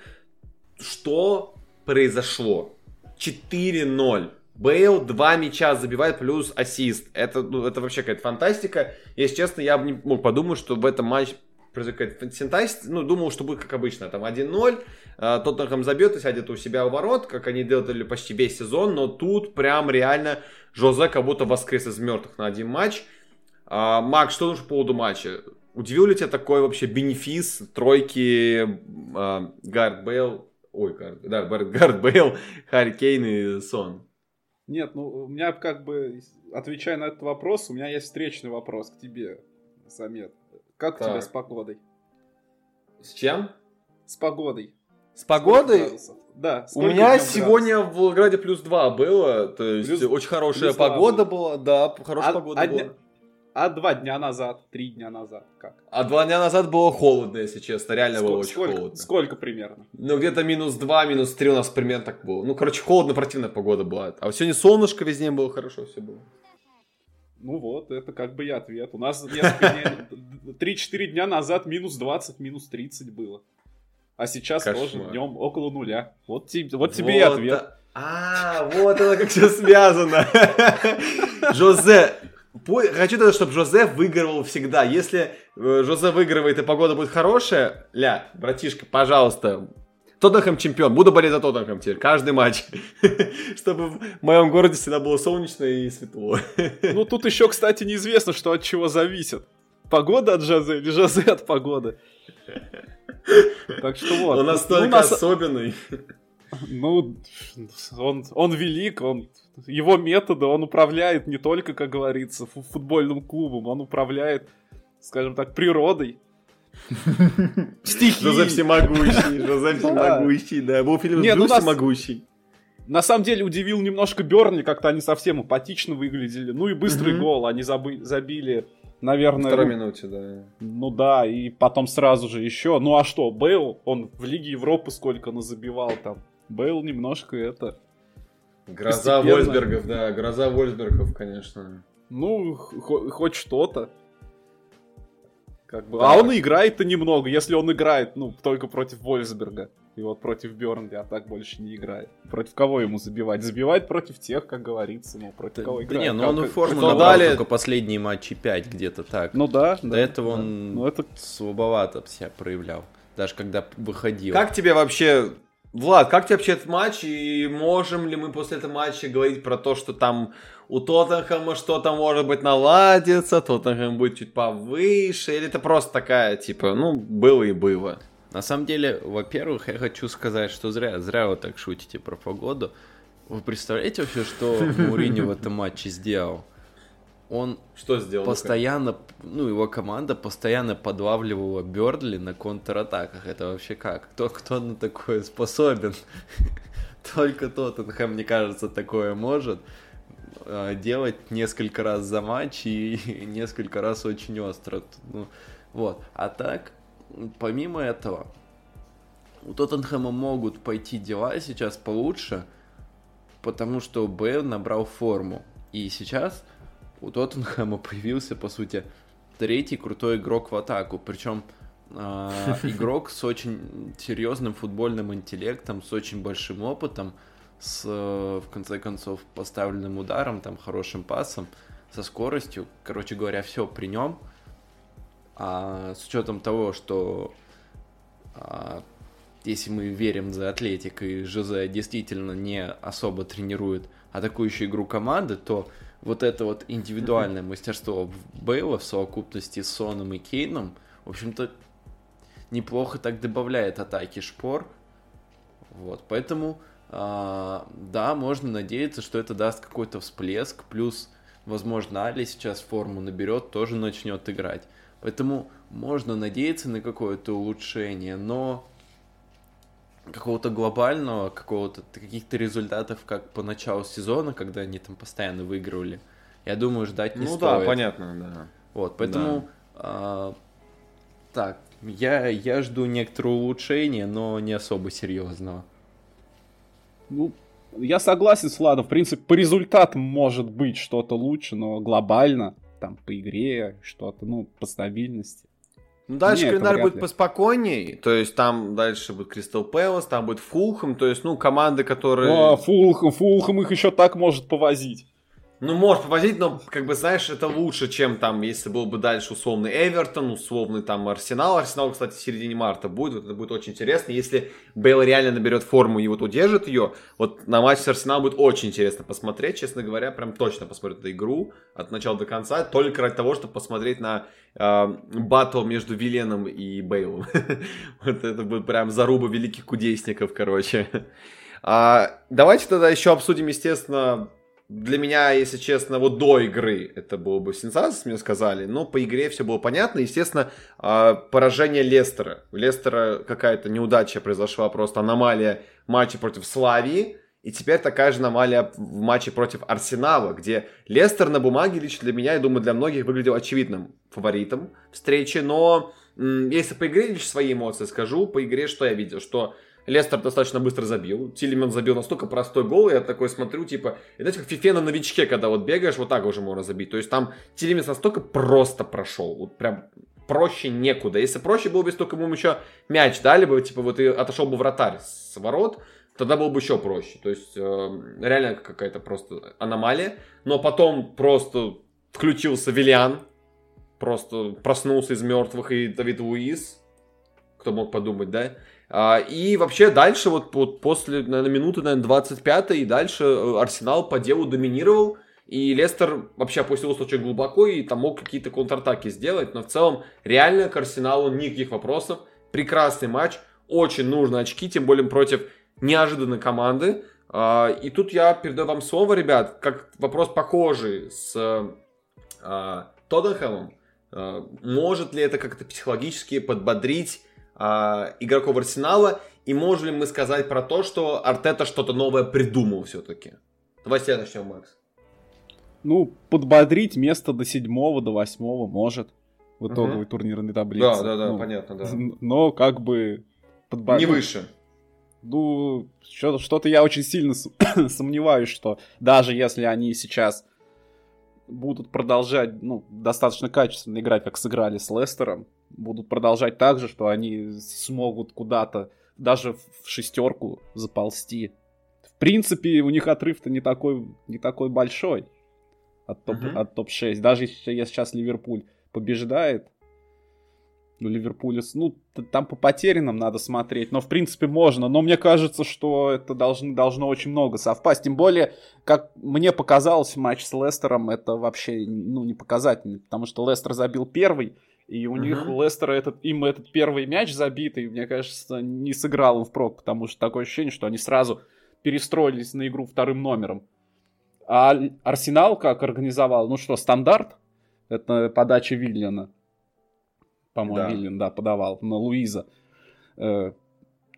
Что произошло? 4-0. Бейл два мяча забивает плюс ассист. Это, ну, это вообще какая-то фантастика. Если честно, я бы не мог подумать, что в этом матче произойдет какая-то. Ну, думал, что будет как обычно. Там 1-0. э, Тоттенхэм забьет и сядет у себя у ворот, как они делали почти весь сезон. Но тут прям реально Жозе как будто воскрес из мертвых на один матч. А, Мак, что думаешь по поводу матча? Удивил ли тебя такой вообще бенефис тройки э, Гард Бейл, ой, Гард, да, Гард Бейл, Харри Кейн и Сон? Нет, ну, у меня как бы, отвечая на этот вопрос, у меня есть встречный вопрос к тебе, Самет. Как у тебя Так. с погодой? С чем? С погодой. С погодой? Да. У меня сегодня в Волгограде плюс 2 было, то есть Плюс- очень хорошая погода было. была, да, хорошая А- погода а была. А два дня назад, три дня назад, как? А два дня назад было холодно, если честно, реально было Ско- очень сколько, холодно. сколько примерно? Ну, где-то минус 2, минус 3 у нас примерно так было. Ну, короче, холодно, противная погода была. А сегодня солнышко везде было, хорошо все было. Ну вот, это как бы и ответ. У нас несколько дней, 3-4 дня назад минус 20, минус 30 было. А сейчас Кошмар. тоже днем около нуля. Вот, те- вот тебе и ответ. А, вот это как все связано. Жозе. Хочу тогда, чтобы Жозе выигрывал всегда. Если э, Жозе выигрывает и погода будет хорошая, ля, братишка, пожалуйста, Тоттенхэм чемпион. Буду болеть за Тоттенхэм теперь, каждый матч. Чтобы в моем городе всегда было солнечно и светло. Ну тут еще, кстати, неизвестно, что от чего зависит. Погода от Жозе или Жозе от погоды. Так что вот. Он Ну, настолько нас- особенный. Ну, он, он велик, он, его методы, он управляет не только, как говорится, фу- футбольным клубом, он управляет, скажем так, природой. Стихией. Жозе всемогущий, Жозе всемогущий, да. Был фильм Не, ну «Джуз нас- всемогущий». На самом деле удивил немножко Берни, как-то они совсем апатично выглядели. Ну и быстрый гол, они забы- забили, На наверное, второй ну, минуте, да. ну да, и потом сразу же еще. Ну а что, Бейл, он в Лиге Европы сколько назабивал там. Бейл немножко это... Гроза Постепенно. Вольсбергов, да, гроза Вольсбергов, конечно. Ну, хо- хоть что-то. Как бы, а он играет-то немного, если он играет, ну, только против Вольсберга. И вот против Бернли, а так больше не играет. Против кого ему забивать? Забивать против тех, как говорится, ну, против кого Да играет. не, ну он и Как- форму набрал дали- только последние матчи 5 где-то так. Ну да, До да. этого да. он Ну это слабовато себя проявлял. Даже когда выходил. Как тебе вообще, Влад, как тебе вообще этот матч? И можем ли мы после этого матча говорить про то, что там у Тоттенхэма что-то может быть наладится, Тоттенхэм будет чуть повыше, или это просто такая, типа, ну, было и было? На самом деле, во-первых, я хочу сказать, что зря, зря вы так шутите про погоду. Вы представляете вообще, что Мourinho в этом матче сделал? Он Что сделал? постоянно, ну, его команда постоянно подлавливала Бёрдли на контратаках. Это вообще как? Кто, кто на такое способен? Только Тоттенхэм, мне кажется, такое может э, делать несколько раз за матч и несколько раз очень остро. Ну, вот. А так, помимо этого, у Тоттенхэма могут пойти дела сейчас получше, потому что Б набрал форму. И сейчас у Тоттенхэма появился, по сути, третий крутой игрок в атаку. Причем а, игрок с очень серьезным футбольным интеллектом, с очень большим опытом, с, э, в конце концов, поставленным ударом, там, хорошим пасом, со скоростью. Короче говоря, все при нем. А с учетом того, что а, если мы верим за Атлетик и Жозе действительно не особо тренирует атакующую игру команды, то вот это вот индивидуальное мастерство Бейла в совокупности с Соном и Кейном, в общем-то, неплохо так добавляет атаки шпор. Вот, поэтому, а, да, можно надеяться, что это даст какой-то всплеск, плюс, возможно, Али сейчас форму наберет, тоже начнет играть. Поэтому можно надеяться на какое-то улучшение, но какого-то глобального, какого-то каких-то результатов, как по началу сезона, когда они там постоянно выигрывали, я думаю, ждать не Ну да, стоит. понятно, да. Вот, поэтому а, так, я, я жду некоторого улучшения, но не особо серьезного. Ну, я согласен с Владом. В принципе, по результатам может быть что-то лучше, но глобально, там, по игре, что-то, ну, по стабильности. Ну, дальше Не, это календарь будет поспокойней, то есть там дальше будет Кристал Пэлас, там будет Фулхэм, то есть, ну, команды, которые... Ну, а Фулхэм, Фулхэм их еще так может повозить. Ну, может повозить, но, как бы, знаешь, это лучше, чем там, если был бы дальше условный Эвертон, условный там Арсенал. Арсенал, кстати, в середине марта будет, вот это будет очень интересно. Если Бейл реально наберет форму и вот удержит ее, вот на матч с Арсеналом будет очень интересно посмотреть, честно говоря, прям точно посмотрю эту игру от начала до конца, только ради того, чтобы посмотреть на э, батл между Виленом и Бейлом. Вот это будет прям заруба великих кудесников, короче. А, давайте тогда еще обсудим, естественно, для меня, если честно, вот до игры это было бы сенсация, мне сказали, но по игре все было понятно. Естественно, а, поражение Лестера. У Лестера какая-то неудача произошла, просто аномалия в матче против Славии. И теперь такая же аномалия в матче против Арсенала, где Лестер на бумаге лично для меня, я думаю, для многих выглядел очевидным фаворитом встречи. Но если по игре лишь свои эмоции скажу, по игре что я видел? Что Лестер достаточно быстро забил. Тилемен забил настолько простой гол, я такой смотрю, типа, и знаете, как фифе на новичке, когда вот бегаешь, вот так уже можно забить. То есть там Тилемен настолько просто прошел, вот прям проще некуда. Если проще было бы, если только ему еще мяч дали бы, типа, вот и отошел бы вратарь с ворот, тогда было бы еще проще. То есть э, реально какая-то просто аномалия. Но потом просто включился Виллиан, просто проснулся из мертвых, и Давид Луис, кто мог подумать, да? А, и вообще дальше, вот, вот после, наверное, минуты, наверное, 25 и дальше э, Арсенал по делу доминировал. И Лестер вообще опустился очень глубоко и там мог какие-то контратаки сделать. Но в целом реально к Арсеналу никаких вопросов. Прекрасный матч. Очень нужны очки, тем более против неожиданной команды. А, И тут я передаю вам слово, ребят, как вопрос похожий с а, Тоттенхэмом. А, Может ли это как-то психологически подбодрить игроков Арсенала? И можем ли мы сказать про то, что Артета что-то новое придумал все-таки? Давай с тебя начнем, Макс. Ну, подбодрить место до седьмого, до восьмого может в итоговой Мгм. турнирной таблице. Ну, понятно, Но как бы подбодрить... Не выше. Ну, что- что-то я очень сильно сомневаюсь, что даже если они сейчас будут продолжать, ну, достаточно качественно играть, как сыграли с Лестером, будут продолжать так же, что они смогут куда-то даже в шестерку заползти. В принципе, у них отрыв-то не такой, не такой большой от топ, Мгм. от топ-6. Даже если я сейчас Ливерпуль побеждает, у Ливерпуля, с- ну, там по потерянным надо смотреть, но в принципе можно. Но мне кажется, что это должно, должно очень много совпасть. Тем более, как мне показалось, матч с Лестером это вообще ну, не показательный, потому что Лестер забил первый, и у них у Лестера этот, им этот первый мяч забитый, мне кажется, не сыграл им впрок, потому что такое ощущение, что они сразу перестроились на игру вторым номером. А Арсенал как организовал? Ну что, стандарт? Это подача Виллиана. По-моему, Да. Виллиан, да, подавал на Луиза. Э,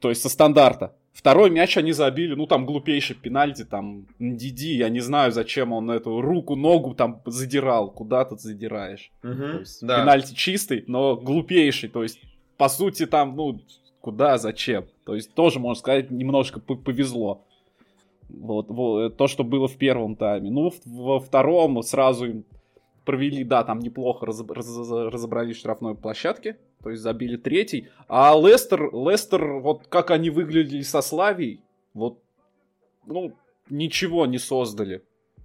то есть со стандарта. Второй мяч они забили, ну там глупейший пенальти, там Диди, я не знаю, зачем он эту руку, ногу там задирал, куда тут задираешь. Мгм. есть Да. пенальти чистый, но глупейший, то есть по сути там, ну, куда, зачем? То есть тоже, можно сказать, немножко повезло. Вот, во- то, что было в первом тайме. Ну, во втором сразу им провели, да, там неплохо раз- разобрались в штрафной площадке, то есть забили третий. А Лестер, Лестер, вот как они выглядели со Славией, вот, ну, ничего не создали.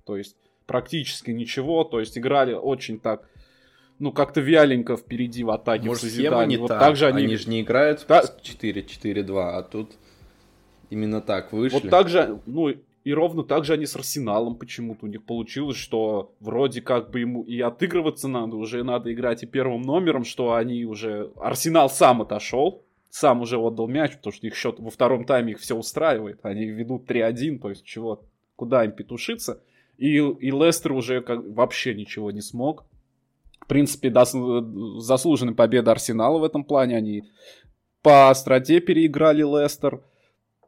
То есть практически ничего, то есть играли очень так, ну, как-то вяленько впереди в атаке, Может, в схема не вот та. так же они... Они же не играют Да. в 4-4-2, а тут именно так вышли. Вот так же, ну, и ровно так же они с Арсеналом почему-то у них получилось, что вроде как бы ему и отыгрываться надо, уже надо играть и первым номером, что они уже... Арсенал сам отошел, сам уже отдал мяч, потому что их счет во втором тайме их все устраивает. Они ведут 3-1, то есть чего, куда им петушиться. И, и Лестер уже как, вообще ничего не смог. В принципе, дос- заслуженная победа Арсенала в этом плане. Они по страте переиграли Лестер.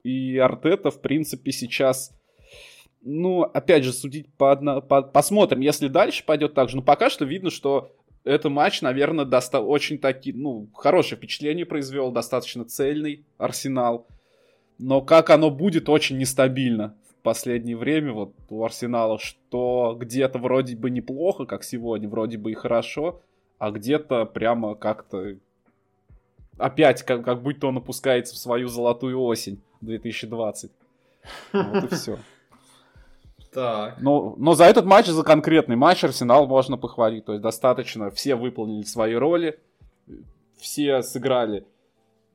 И Артета, в принципе, сейчас... Ну, опять же, судить по одно... по- посмотрим, если дальше пойдет так же. Но пока что видно, что этот матч, наверное, доста... очень таки, ну, хорошее впечатление произвел, достаточно цельный Арсенал. Но как оно будет, очень нестабильно в последнее время вот у Арсенала, что где-то вроде бы неплохо, как сегодня, вроде бы и хорошо, а где-то прямо как-то опять как, как будто он опускается в свою золотую осень 2020. Вот и все. Так. Но, но за этот матч, за конкретный матч Арсенал можно похвалить. То есть достаточно все выполнили свои роли, все сыграли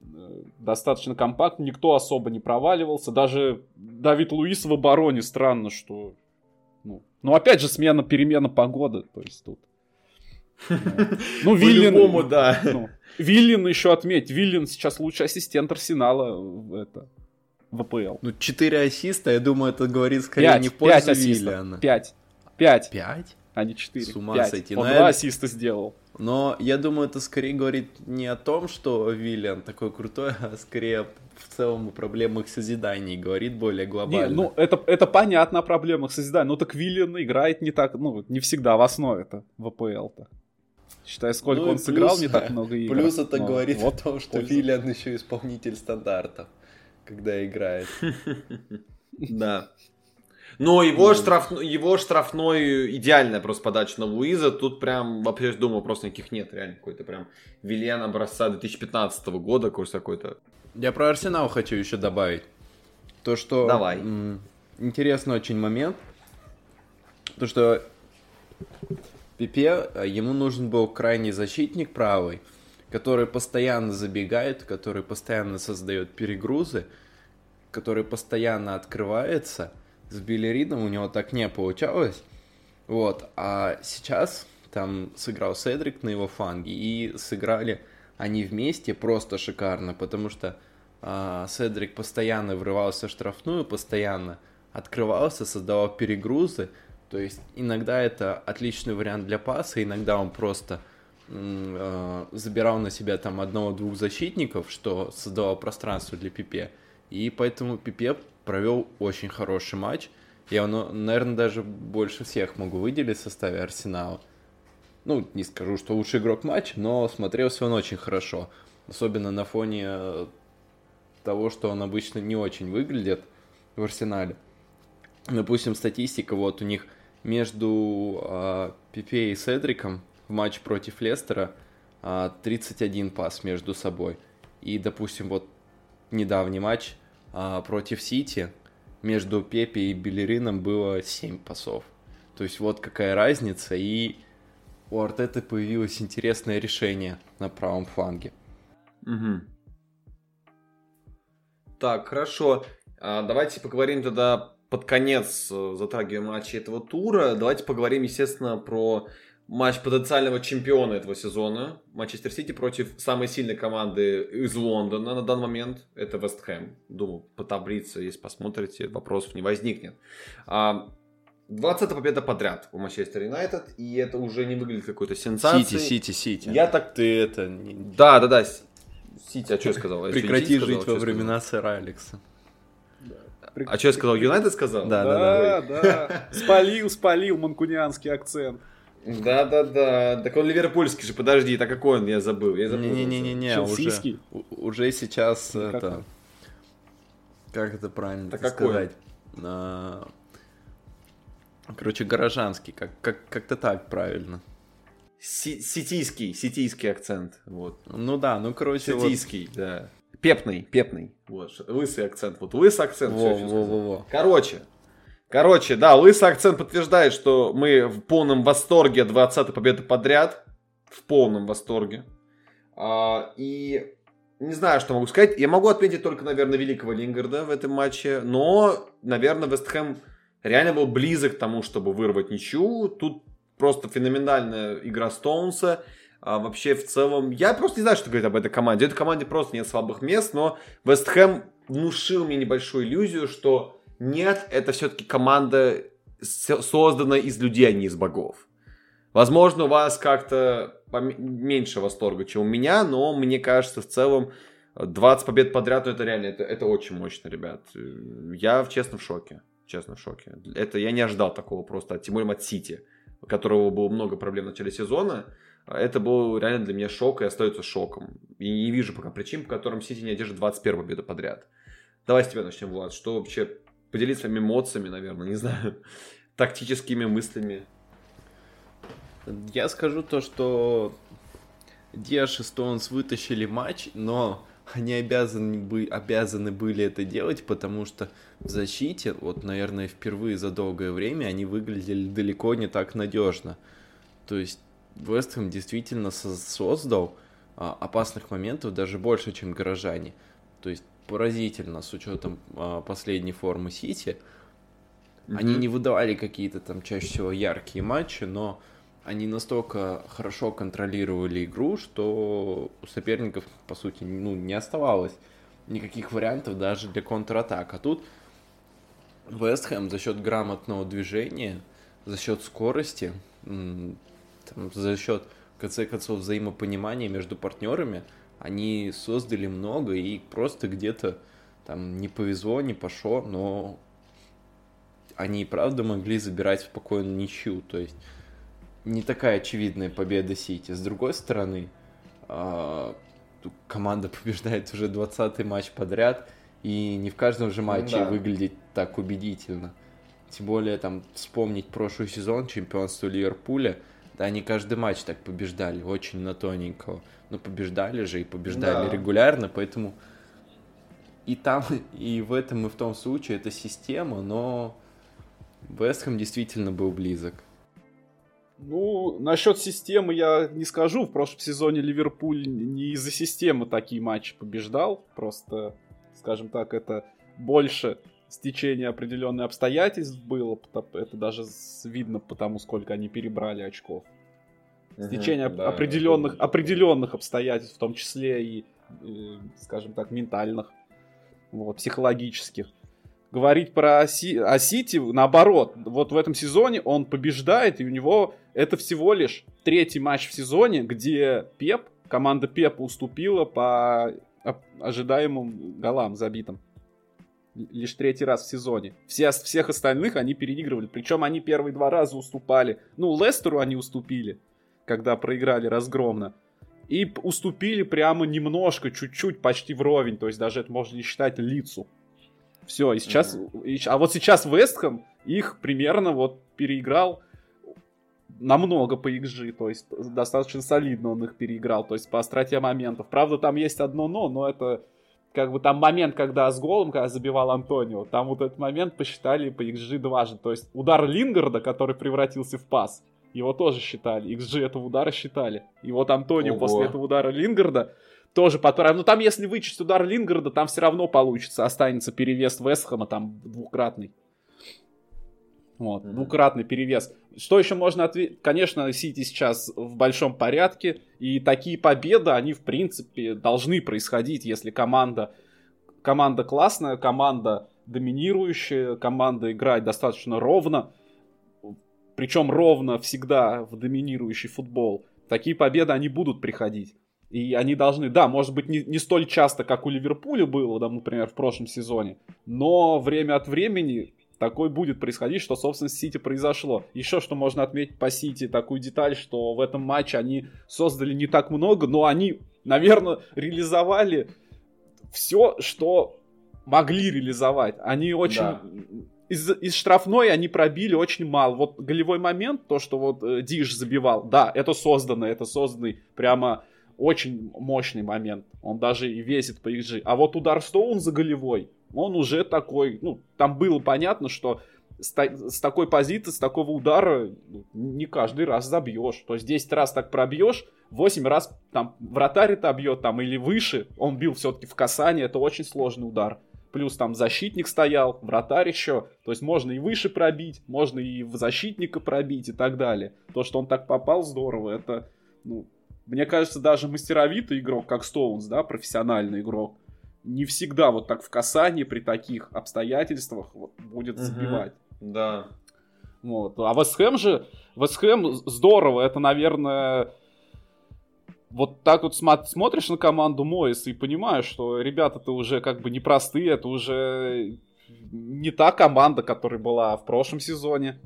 э, достаточно компактно, никто особо не проваливался. Даже Давид Луис в обороне странно, что... Ну, ну опять же, смена, перемена погоды. То есть тут... Ну, Виллин... По-любому, да. ну, Виллин еще отметь. Виллин сейчас лучший ассистент Арсенала это, в АПЛ. Ну, 4 ассиста, я думаю, это говорит скорее Пять, не в пользу ассистов. Виллиана. Пять. Пять, 5? а не четыре. С ума Пять. сойти. Он Но два я- ассиста сделал. Но я думаю, это скорее говорит не о том, что Виллиан такой крутой, а скорее в целом о проблемах созиданий. Говорит более Не, глобально. ну, это, это понятно о проблемах созидания. Ну, так Виллиан играет не так, ну, не всегда в основе-то в АПЛ-то. Считай, сколько Ну он сыграл, плюс- не так много игр. Плюс это Но говорит вот о том, что. Виллиан еще исполнитель стандартов, когда играет. Да. Но его, штраф... его штрафной идеальная просто подача на Луиза. Тут прям, вообще думаю, просто никаких нет. Реально какой-то прям Вильян образца 2015 года. Курс какой-то. Я про Арсенал хочу еще добавить. То, что... Давай. м, интересный очень момент. То, что Пипе, э, ему нужен был крайний защитник правый, который постоянно забегает, который постоянно создает перегрузы, который постоянно открывается. С Белерином у него так не получалось. Вот, а сейчас там сыграл Седрик на его фланге, и сыграли они вместе просто шикарно, потому что а, Седрик постоянно врывался в штрафную, постоянно открывался, создавал перегрузы, то есть иногда это отличный вариант для паса, иногда он просто э, забирал на себя там одного-двух защитников, что создавало пространство для Пипе. И поэтому Пипе провел очень хороший матч. Я, ну, наверное, даже больше всех могу выделить в составе Арсенала. Ну, не скажу, что лучший игрок матча, но смотрелся он очень хорошо. Особенно на фоне э, того, что он обычно не очень выглядит в Арсенале. Допустим, статистика, вот у них между э, Пипе и Седриком в матче против Лестера а, 31 пас между собой. И, допустим, вот недавний матч а, против Сити между Пепе и Белерином было 7 пасов. То есть вот какая разница, и у Артеты появилось интересное решение на правом фланге. Угу. Так, хорошо. А, давайте поговорим тогда под конец, э, затрагивая матчи этого тура. Давайте поговорим, естественно, про матч потенциального чемпиона этого сезона. Манчестер Сити против самой сильной команды из Лондона на данный момент. Это Вест Хэм. Думаю, по таблице, если посмотрите, вопросов не возникнет. 20-я победа подряд у Манчестер Юнайтед, и это уже не выглядит какой-то сенсацией. Сити, Сити, Сити. Я так... Ты это... Да, да, да. Сити, а что я сказал? Прекрати жить во времена сэра Алекса. А что я сказал? Юнайтед сказал? Да, да, да. да. Спалил, спалил манкунианский акцент. Да, да, да. Так он ливерпульский же, подожди, так какой он, я забыл. Не-не-не-не, уже, уже сейчас ну, это... Как это правильно так сказать? А, короче, горожанский, как, как, как-то так правильно. Ситийский, ситийский акцент, вот. Ну да, ну короче Ситийский, вот... да. Пепный, пепный. Вот, лысый акцент. Вот лысый акцент. Во, во, во, во. Короче, короче, да, лысый акцент подтверждает, что мы в полном восторге 20-й победы подряд. В полном восторге. А, и не знаю, что могу сказать. Я могу отметить только, наверное, великого Лингарда в этом матче. Но, наверное, Вестхэм реально был близок к тому, чтобы вырвать ничью. Тут просто феноменальная игра Стоунса. А вообще, в целом, я просто не знаю, что говорить об этой команде. Этой команде просто нет слабых мест, но Вест Хэм внушил мне небольшую иллюзию, что нет, это все-таки команда создана из людей, а не из богов. Возможно, у вас как-то меньше восторга, чем у меня, но мне кажется, в целом 20 побед подряд, ну, это реально, это, это очень мощно, ребят. Я, честно, в шоке. Честно, в шоке. Это я не ожидал такого просто, тем более от Сити, у которого было много проблем в начале сезона. Это был реально для меня шок и остается шоком. И не вижу пока причин, по которым Сити не одержит 21 победу подряд. Давай с тебя начнем, Влад. Что вообще поделиться своими эмоциями, наверное, не знаю, тактическими мыслями. Я скажу то, что Диаш и Стоунс вытащили матч, но они обязаны, бы, обязаны были это делать, потому что в защите, вот, наверное, впервые за долгое время они выглядели далеко не так надежно. То есть Вестхэм действительно создал а, опасных моментов даже больше, чем горожане. То есть поразительно с учетом а, последней формы Сити. Mm-hmm. Они не выдавали какие-то там чаще всего яркие матчи, но они настолько хорошо контролировали игру, что у соперников, по сути, ну, не оставалось никаких вариантов даже для контратак. А тут Вестхэм за счет грамотного движения, за счет скорости, там, за счет, в конце концов, взаимопонимания между партнерами, они создали много и просто где-то там не повезло, не пошло, но они и правда могли забирать спокойно ничью. То есть не такая очевидная победа Сити. С другой стороны, а, команда побеждает уже 20-й матч подряд, и не в каждом же матче да. выглядит так убедительно. Тем более, там, вспомнить прошлый сезон чемпионства Ливерпуля – они каждый матч так побеждали, очень на тоненького. Но побеждали же и побеждали да. регулярно, поэтому и там, и в этом, и в том случае это система, но Вестхэм действительно был близок. Ну, насчет системы я не скажу. В прошлом сезоне Ливерпуль не из-за системы такие матчи побеждал. Просто, скажем так, это больше стечение определенных обстоятельств было, это даже видно потому, сколько они перебрали очков. Стечение угу, да, определенных, определенных обстоятельств, в том числе и, и, скажем так, ментальных, вот, психологических. Говорить про Си, о Сити, наоборот, вот в этом сезоне он побеждает, и у него это всего лишь третий матч в сезоне, где Пеп, команда Пепа уступила по ожидаемым голам забитым лишь третий раз в сезоне. Все, всех остальных они переигрывали. Причем они первые два раза уступали. Ну, Лестеру они уступили, когда проиграли разгромно. И уступили прямо немножко, чуть-чуть, почти вровень. То есть даже это можно не считать лицу. Все, и сейчас... Mm-hmm. И, а вот сейчас Вестхэм их примерно вот переиграл намного по XG, то есть достаточно солидно он их переиграл, то есть по остроте моментов. Правда, там есть одно но, но это как бы там момент, когда с голом, когда забивал Антонио, там вот этот момент посчитали по XG дважды. То есть удар Лингарда, который превратился в пас, его тоже считали. XG этого удара считали. И вот Антонио Ого. после этого удара Лингарда тоже потом... Ну там, если вычесть удар Лингарда, там все равно получится. Останется перевес Вестхэма там двукратный. Вот, Мгм. двукратный перевес. Что еще можно ответить? Конечно, Сити сейчас в большом порядке, и такие победы, они, в принципе, должны происходить, если команда, команда классная, команда доминирующая, команда играет достаточно ровно, причем ровно всегда в доминирующий футбол. Такие победы, они будут приходить. И они должны, да, может быть, не, не столь часто, как у Ливерпуля было, да, например, в прошлом сезоне, но время от времени такое будет происходить, что, собственно, с Сити произошло. Еще что можно отметить по Сити, такую деталь, что в этом матче они создали не так много, но они, наверное, реализовали все, что могли реализовать. Они очень... Да. Из, из штрафной они пробили очень мало. Вот голевой момент, то, что вот э, Диш забивал, да, это создано, это созданный прямо очень мощный момент. Он даже и весит по XG. А вот удар Стоун за голевой, он уже такой, ну, там было понятно, что с, та- с такой позиции, с такого удара не каждый раз забьешь. То есть 10 раз так пробьешь, 8 раз там вратарь это бьет там или выше, он бил все-таки в касание, это очень сложный удар. Плюс там защитник стоял, вратарь еще. То есть можно и выше пробить, можно и в защитника пробить и так далее. То, что он так попал, здорово. Это, ну, мне кажется, даже мастеровитый игрок, как Стоунс, да, профессиональный игрок, не всегда вот так в касании при таких обстоятельствах вот, будет забивать. Да. Вот. А Вестхэм же, Вестхэм здорово, это, наверное, вот так вот сма- смотришь на команду Моиса и понимаешь, что ребята-то уже как бы непростые, это уже не та команда, которая была в прошлом сезоне.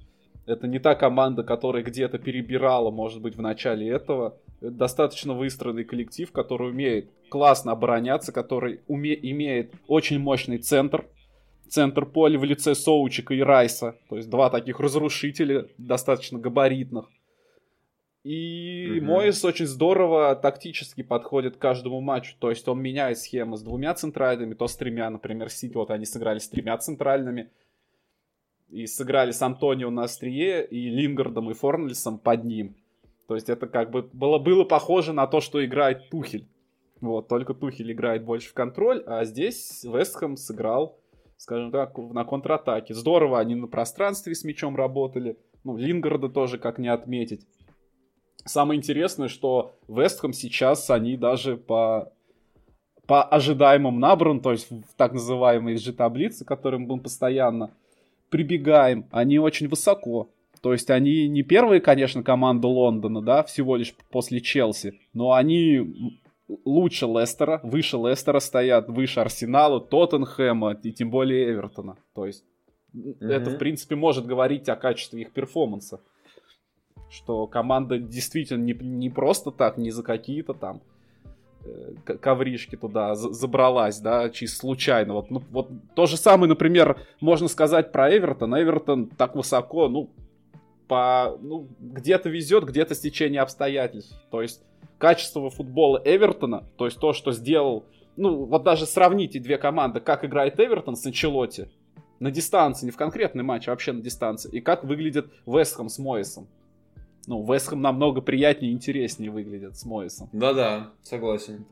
Это не та команда, которая где-то перебирала, может быть, в начале этого. Достаточно выстроенный коллектив, который умеет классно обороняться, который уме- имеет очень мощный центр, центр поля в лице Соучика и Райса. То есть два таких разрушителя, достаточно габаритных. И Мгм. Моис очень здорово тактически подходит к каждому матчу. То есть он меняет схемы с двумя центральными, то с тремя. Например, Сити, вот они сыграли с тремя центральными. И сыграли с Антонио на острие, и Лингардом, и Форнельсом под ним. То есть это как бы было, было похоже на то, что играет Тухель. Вот, только Тухель играет больше в контроль, а здесь Вестхэм сыграл, скажем так, на контратаке. Здорово они на пространстве с мячом работали. Ну, Лингарда тоже как не отметить. Самое интересное, что Вестхэм сейчас, они даже по, по ожидаемым наборам, то есть в так называемой G-таблице, к которой мы постоянно прибегаем, они очень высоко. То есть они не первые, конечно, команда Лондона, да, всего лишь после Челси, но они лучше Лестера, выше Лестера стоят, выше Арсенала, Тоттенхэма и тем более Эвертона. То есть это, в принципе, может говорить о качестве их перформанса. Что команда действительно не, не просто так, не за какие-то там э, ковришки туда за- забралась, да, чисто случайно. Вот, ну, вот то же самое, например, можно сказать про Эвертон. Эвертон так высоко, ну, по, ну, где-то везет, где-то стечение обстоятельств. То есть качество футбола Эвертона, то есть то, что сделал, ну, вот даже сравните две команды, как играет Эвертон с Анчелотти на дистанции, не в конкретный матч, а вообще на дистанции, и как выглядит Вестхэм с Моисом. Ну, Вестхэм намного приятнее и интереснее выглядит с Моисом. Да-да, согласен.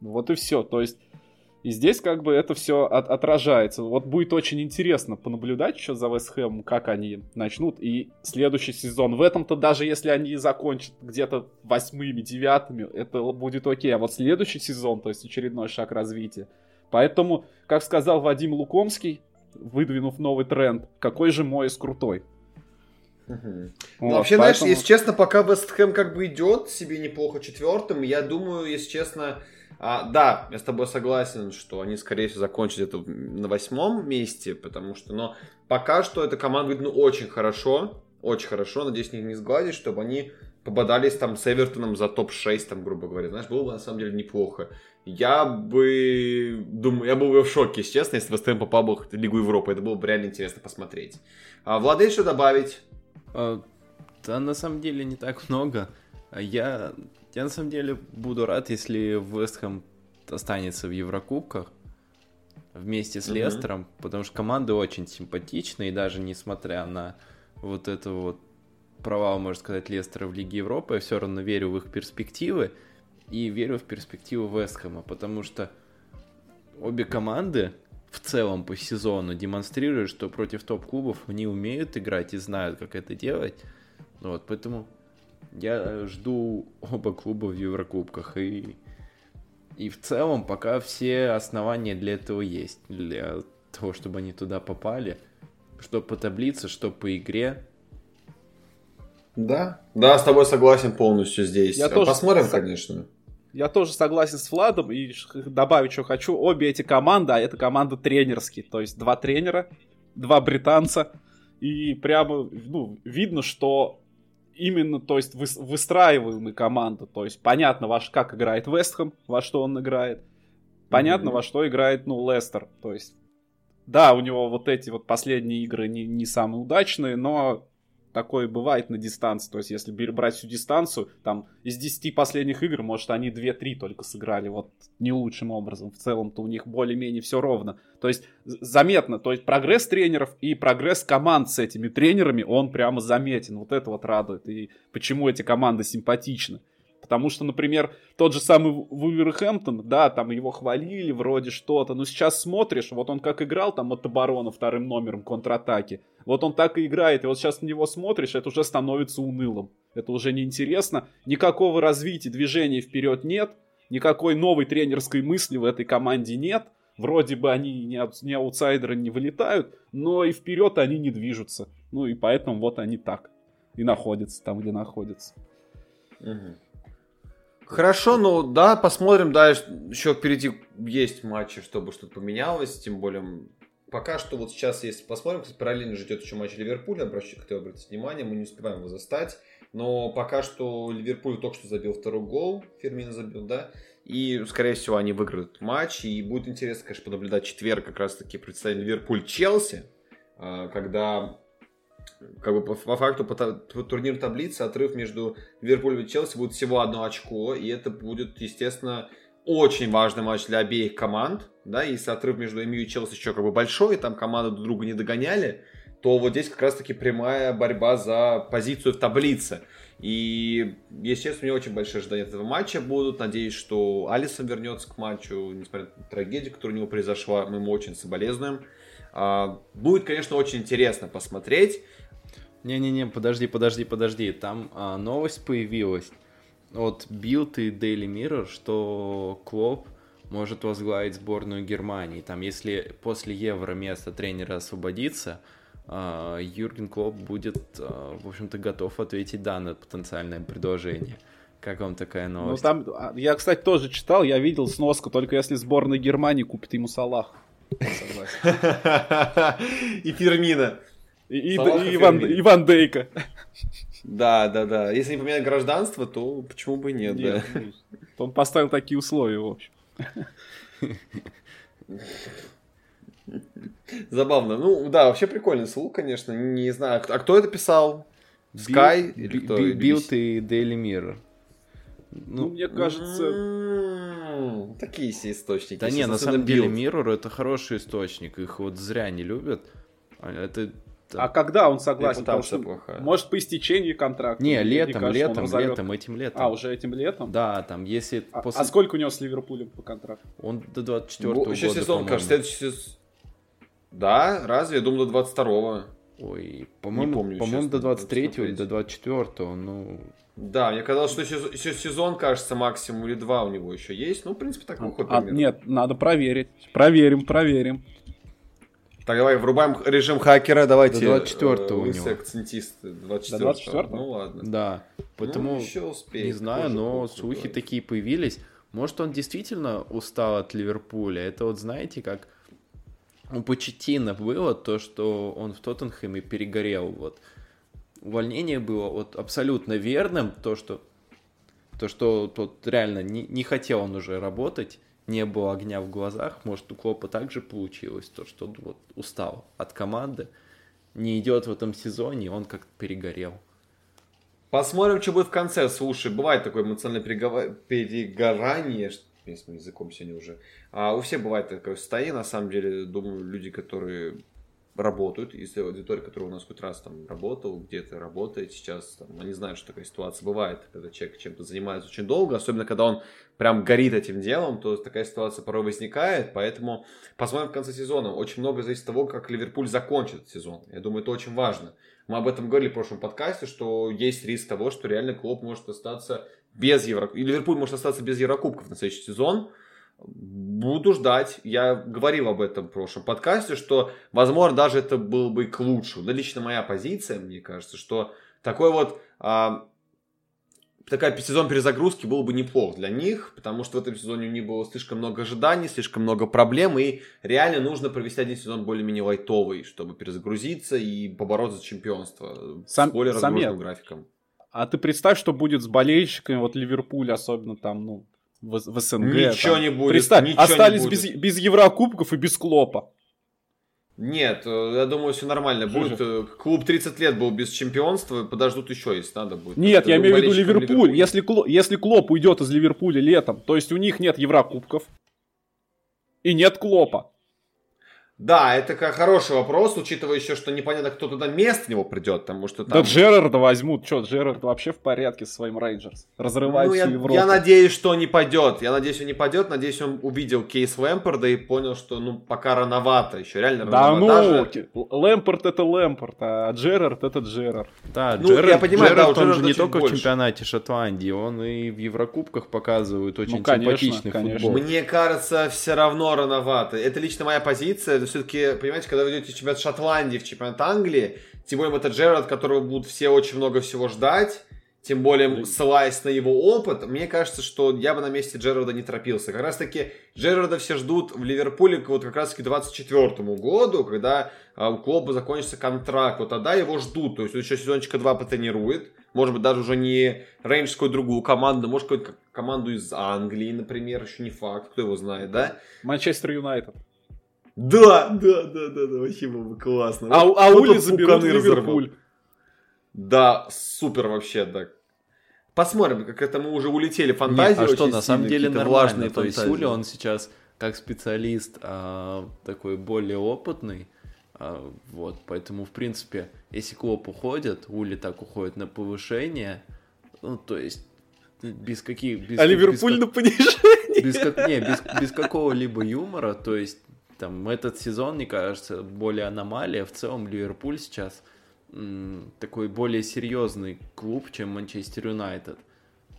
Вот и все. То есть, и здесь как бы это все от- отражается. Вот будет очень интересно понаблюдать еще за Вестхэмом, как они начнут. И следующий сезон. В этом-то даже если они закончат где-то восьмыми, девятыми, это будет окей. А вот следующий сезон, то есть очередной шаг развития. Поэтому, как сказал Вадим Лукомский, выдвинув новый тренд, какой же Моис крутой. Мгм. Вот, вообще, знаешь, поэтому- если честно, пока Вест Хэм как бы идет себе неплохо четвертым, я думаю, если честно, а, да, я с тобой согласен, что они, скорее всего, закончат это на восьмом месте, потому что, но пока что эта команда выглядит ну, очень хорошо, очень хорошо, надеюсь, них не сгладить, чтобы они пободались там с Эвертоном за топ-6, там, грубо говоря, знаешь, было бы на самом деле неплохо. Я бы, думаю, я был бы в шоке, если честно, если Вест Хэм попал бы в Лигу Европы, это было бы реально интересно посмотреть. А, Влад, что добавить? Э, Да, на самом деле не так много. А Я, я на самом деле буду рад, если Вестхэм останется в Еврокубках вместе с Мгм. Лестером, потому что команды очень симпатичные, и даже несмотря на вот это вот провал, можно сказать, Лестера в Лиге Европы, я все равно верю в их перспективы и верю в перспективу Вестхэма, потому что обе команды в целом по сезону демонстрируют, что против топ-клубов они умеют играть и знают, как это делать. Вот, поэтому я жду оба клуба в Еврокубках. И, и в целом пока все основания для этого есть. Для того, чтобы они туда попали. Что по таблице, что по игре. Да. Да, с тобой согласен полностью здесь. Я А тоже Посмотрим, со- конечно. Я тоже согласен с Владом и добавить, что хочу. Обе эти команды, а это команды тренерские. То есть два тренера, два британца. И прямо, ну, видно, что именно, то есть, выс- выстраиваемые команды. То есть, понятно, во ш- как играет Вестхэм, во что он играет. Понятно, Мгм. во что играет, ну, Лестер. То есть, да, у него вот эти вот последние игры не, не самые удачные, но такое бывает на дистанции. То есть, если брать всю дистанцию, там из 10 последних игр, может, они 2-3 только сыграли вот не лучшим образом. В целом-то у них более-менее все ровно. То есть, заметно, то есть прогресс тренеров и прогресс команд с этими тренерами, он прямо заметен. Вот это вот радует. И почему эти команды симпатичны. Потому что, например, тот же самый Вулверхэмптон, да, там его хвалили, вроде что-то, но сейчас смотришь, вот он как играл там от обороны вторым номером контратаки, вот он так и играет, и вот сейчас на него смотришь, это уже становится унылым. Это уже неинтересно, никакого развития, движения вперед нет, никакой новой тренерской мысли в этой команде нет, вроде бы они не, не аутсайдеры не вылетают, но и вперед они не движутся. Ну и поэтому вот они так и находятся там, где находятся. Мгм. Хорошо, ну да, посмотрим, да, еще впереди есть матчи, чтобы что-то поменялось, тем более пока что вот сейчас, если посмотрим, кстати, параллельно ждет еще матч Ливерпуля, обращу, хотел обратить внимание, мы не успеваем его застать, но пока что Ливерпуль только что забил второй гол, Фермин забил, да, и, скорее всего, они выиграют матч, и будет интересно, конечно, понаблюдать четверг как раз-таки представление Ливерпуль-Челси, а, когда как бы по, по факту по, по турниру таблицы отрыв между Ливерпулем и Челси будет всего одно очко, и это будет, естественно, очень важный матч для обеих команд, да, если отрыв между МЮ и Челси еще как бы большой, и там команды друг друга не догоняли, то вот здесь как раз-таки прямая борьба за позицию в таблице. И, естественно, у меня очень большие ожидания этого матча будут. Надеюсь, что Алисон вернется к матчу, несмотря на трагедию, которая у него произошла. Мы ему очень соболезнуем. А, Будет, конечно, очень интересно посмотреть. Не-не-не, подожди, подожди, подожди. Там а, новость появилась от Билд и Daily Mirror, что Клоп может возглавить сборную Германии. Там, если после Евро место тренера освободится, а, Юрген Клоп будет, а, в общем-то, готов ответить да на потенциальное предложение. Как вам такая Ну, новость? там, а, я, кстати, тоже читал, я видел сноску, только если сборная Германии купит ему Салах. Согласен. И Фермина. И, и- и Иван. Иван Дейка. Да, да, да. Если не поменять гражданство, то почему бы и нет, Нет, да. ну, Он поставил такие условия, в общем. Забавно. Ну, да, вообще прикольный слух, конечно. Не знаю, а кто это писал? Sky? или кто? Билд и Daily Mirror. Ну, Ну, мне кажется, М, Такие все источники. Да не, на самом деле. Mirror это хороший источник, их вот зря не любят. А Это... а когда он согласен? Потому что, плохая. может, по истечении контракта. Не, Мне летом, кажется, летом, разорвет. летом, этим летом. А, уже этим летом? Да, там, если А, после... а сколько у него с Ливерпулем по контракту? Он до 24 Бо- года, Еще сезон, кажется, следующий сезон. Да, разве? Я думал, до 22-го. Ой, по-моему, помню, по-моему, до 23 или до 24 ну... Да, мне казалось, что еще, еще сезон, кажется, максимум или два у него еще есть. Ну, в принципе, такой ход А, примерно. нет, надо проверить. Проверим, проверим. Так, давай, врубаем режим хакера, давайте. До 24-го э, у него. все акцентисты. 24 До 24-го? Ну, ладно. Да, поэтому... Ну, еще успеет, Не знаю, позже но будет слухи говорить. такие появились. Может, он действительно устал от Ливерпуля. Это вот, знаете, как у Почетина было то, что он в Тоттенхэме перегорел. Вот. Увольнение было вот абсолютно верным, то, что то, что тот реально не, не хотел он уже работать, не было огня в глазах. Может, у Клопа также получилось, то, что он вот устал от команды, не идет в этом сезоне, он как-то перегорел. Посмотрим, что будет в конце. Слушай, бывает такое эмоциональное перегова- перегорание, что с языком сегодня уже. А у всех бывает такое состояние, на самом деле, думаю, люди, которые работают, если аудитория, которая у нас хоть раз там работал, где-то работает сейчас, там, они знают, что такая ситуация бывает, когда человек чем-то занимается очень долго, особенно когда он прям горит этим делом, то такая ситуация порой возникает, поэтому посмотрим в конце сезона. Очень много зависит от того, как Ливерпуль закончит сезон. Я думаю, это очень важно. Мы об этом говорили в прошлом подкасте, что есть риск того, что реально клуб может остаться без Евро... И Ливерпуль может остаться без Еврокубков на следующий сезон. Буду ждать. Я говорил об этом в прошлом подкасте, что, возможно, даже это было бы к лучшему. Но лично моя позиция, мне кажется, что такой вот а, такая сезон перезагрузки был бы неплох для них, потому что в этом сезоне у них было слишком много ожиданий, слишком много проблем, и реально нужно провести один сезон более-менее лайтовый, чтобы перезагрузиться и побороться за чемпионство Сам, с более разгруженным графиком. А ты представь, что будет с болельщиками, вот Ливерпуль, особенно там, ну, в, в СНГ. Ничего там. не будет. Представь, ничего остались не будет. без, без Еврокубков и без Клопа. Нет, э, я думаю, все нормально будет. Э, Клуб 30 лет был без чемпионства, подождут еще, если надо будет. Нет, Это я имею в виду Ливерпуль. Ливерпуля. Если, Кло- если Клоп уйдет из Ливерпуля летом, то есть у них нет Еврокубков и нет Клопа. Да, это как хороший вопрос, учитывая еще, что непонятно, кто туда вместо него придет, потому что Да там... Джерарда возьмут. Че, Джерард вообще в порядке со своим Рейнджерс. Разрывает Ну, я, всю Европу. я надеюсь, что он не пойдет. Я надеюсь, он не пойдет. Надеюсь, он увидел кейс Лэмпорда и понял, что ну пока рановато. Еще реально Да рановато. ну, Даже- Лэмпорт это Лэмпорт, а Джерард это Джерард. Да, Ну, Джерард, я понимаю, да, Джерард, у он же не только больше. в чемпионате Шотландии, он и в Еврокубках показывает очень Ну, конечно, симпатичный конечно. футбол. Мне кажется, все равно рановато. Это лично моя позиция. Все-таки, понимаете, когда вы идете в чемпионат Шотландии, в чемпионат Англии, тем более это Джерард, которого будут все очень много всего ждать, тем более ссылаясь на его опыт, мне кажется, что я бы на месте Джерарда не торопился. Как раз таки Джерарда все ждут в Ливерпуле вот как раз таки к 24 году, когда а, у клуба закончится контракт. Вот тогда его ждут. То есть он еще сезончика два потренирует. Может быть, даже уже не рейнджерскую другую команду, может, какую-то команду из Англии, например, еще не факт, кто его знает, да? Манчестер Юнайтед. Да, да, да, да, да, вообще было бы классно. А, Вот а кто-то Ули заберут в пуканы разорвал. Ливерпуль. Да, супер вообще, да. Посмотрим, как это мы уже улетели в фантазию. Нет, а что, на самом деле нормально. То есть фантазии. Ули, он сейчас как специалист а, такой более опытный. а, вот, поэтому, в принципе, если Клоп уходит, Ули так уходит на повышение, ну, то есть без каких... Без, А без Ливерпуль как- на понижение. без, как- не, без, без какого-либо юмора, то есть там этот сезон, мне кажется, более аномалия. В целом Ливерпуль сейчас м, такой более серьезный клуб, чем Манчестер Юнайтед.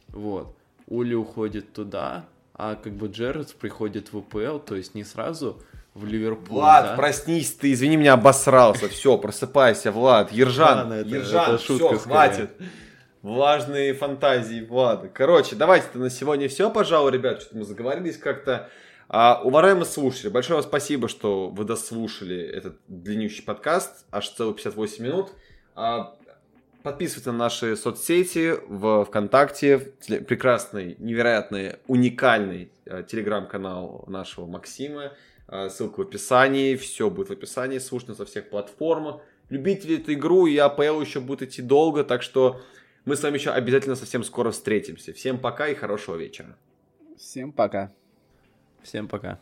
Вот. Ули уходит туда, а как бы Джерард приходит в УПЛ, то есть не сразу в Ливерпуль. Влад, да? проснись, ты, извини меня, обосрался. Все, просыпайся, Влад. Ержан, Ладно, это- Ержан, это шутка все, скорее. хватит. Влажные фантазии Влада. Короче, давайте-то на сегодня все, пожалуй, ребят. Что-то мы заговорились как-то. А, уважаемые слушатели, большое вам спасибо, что вы дослушали этот длиннющий подкаст, аж целых 58 минут. А, подписывайтесь на наши соцсети в ВКонтакте, теле- прекрасный, невероятный, уникальный э, телеграм-канал нашего Максима. Э, Ссылка в описании, все будет в описании, слушайте на всех платформах. Любите эту игру, и АПЛ еще будет идти долго, так что мы с вами еще обязательно совсем скоро встретимся. Всем пока и хорошего вечера. Всем пока. Всем пока.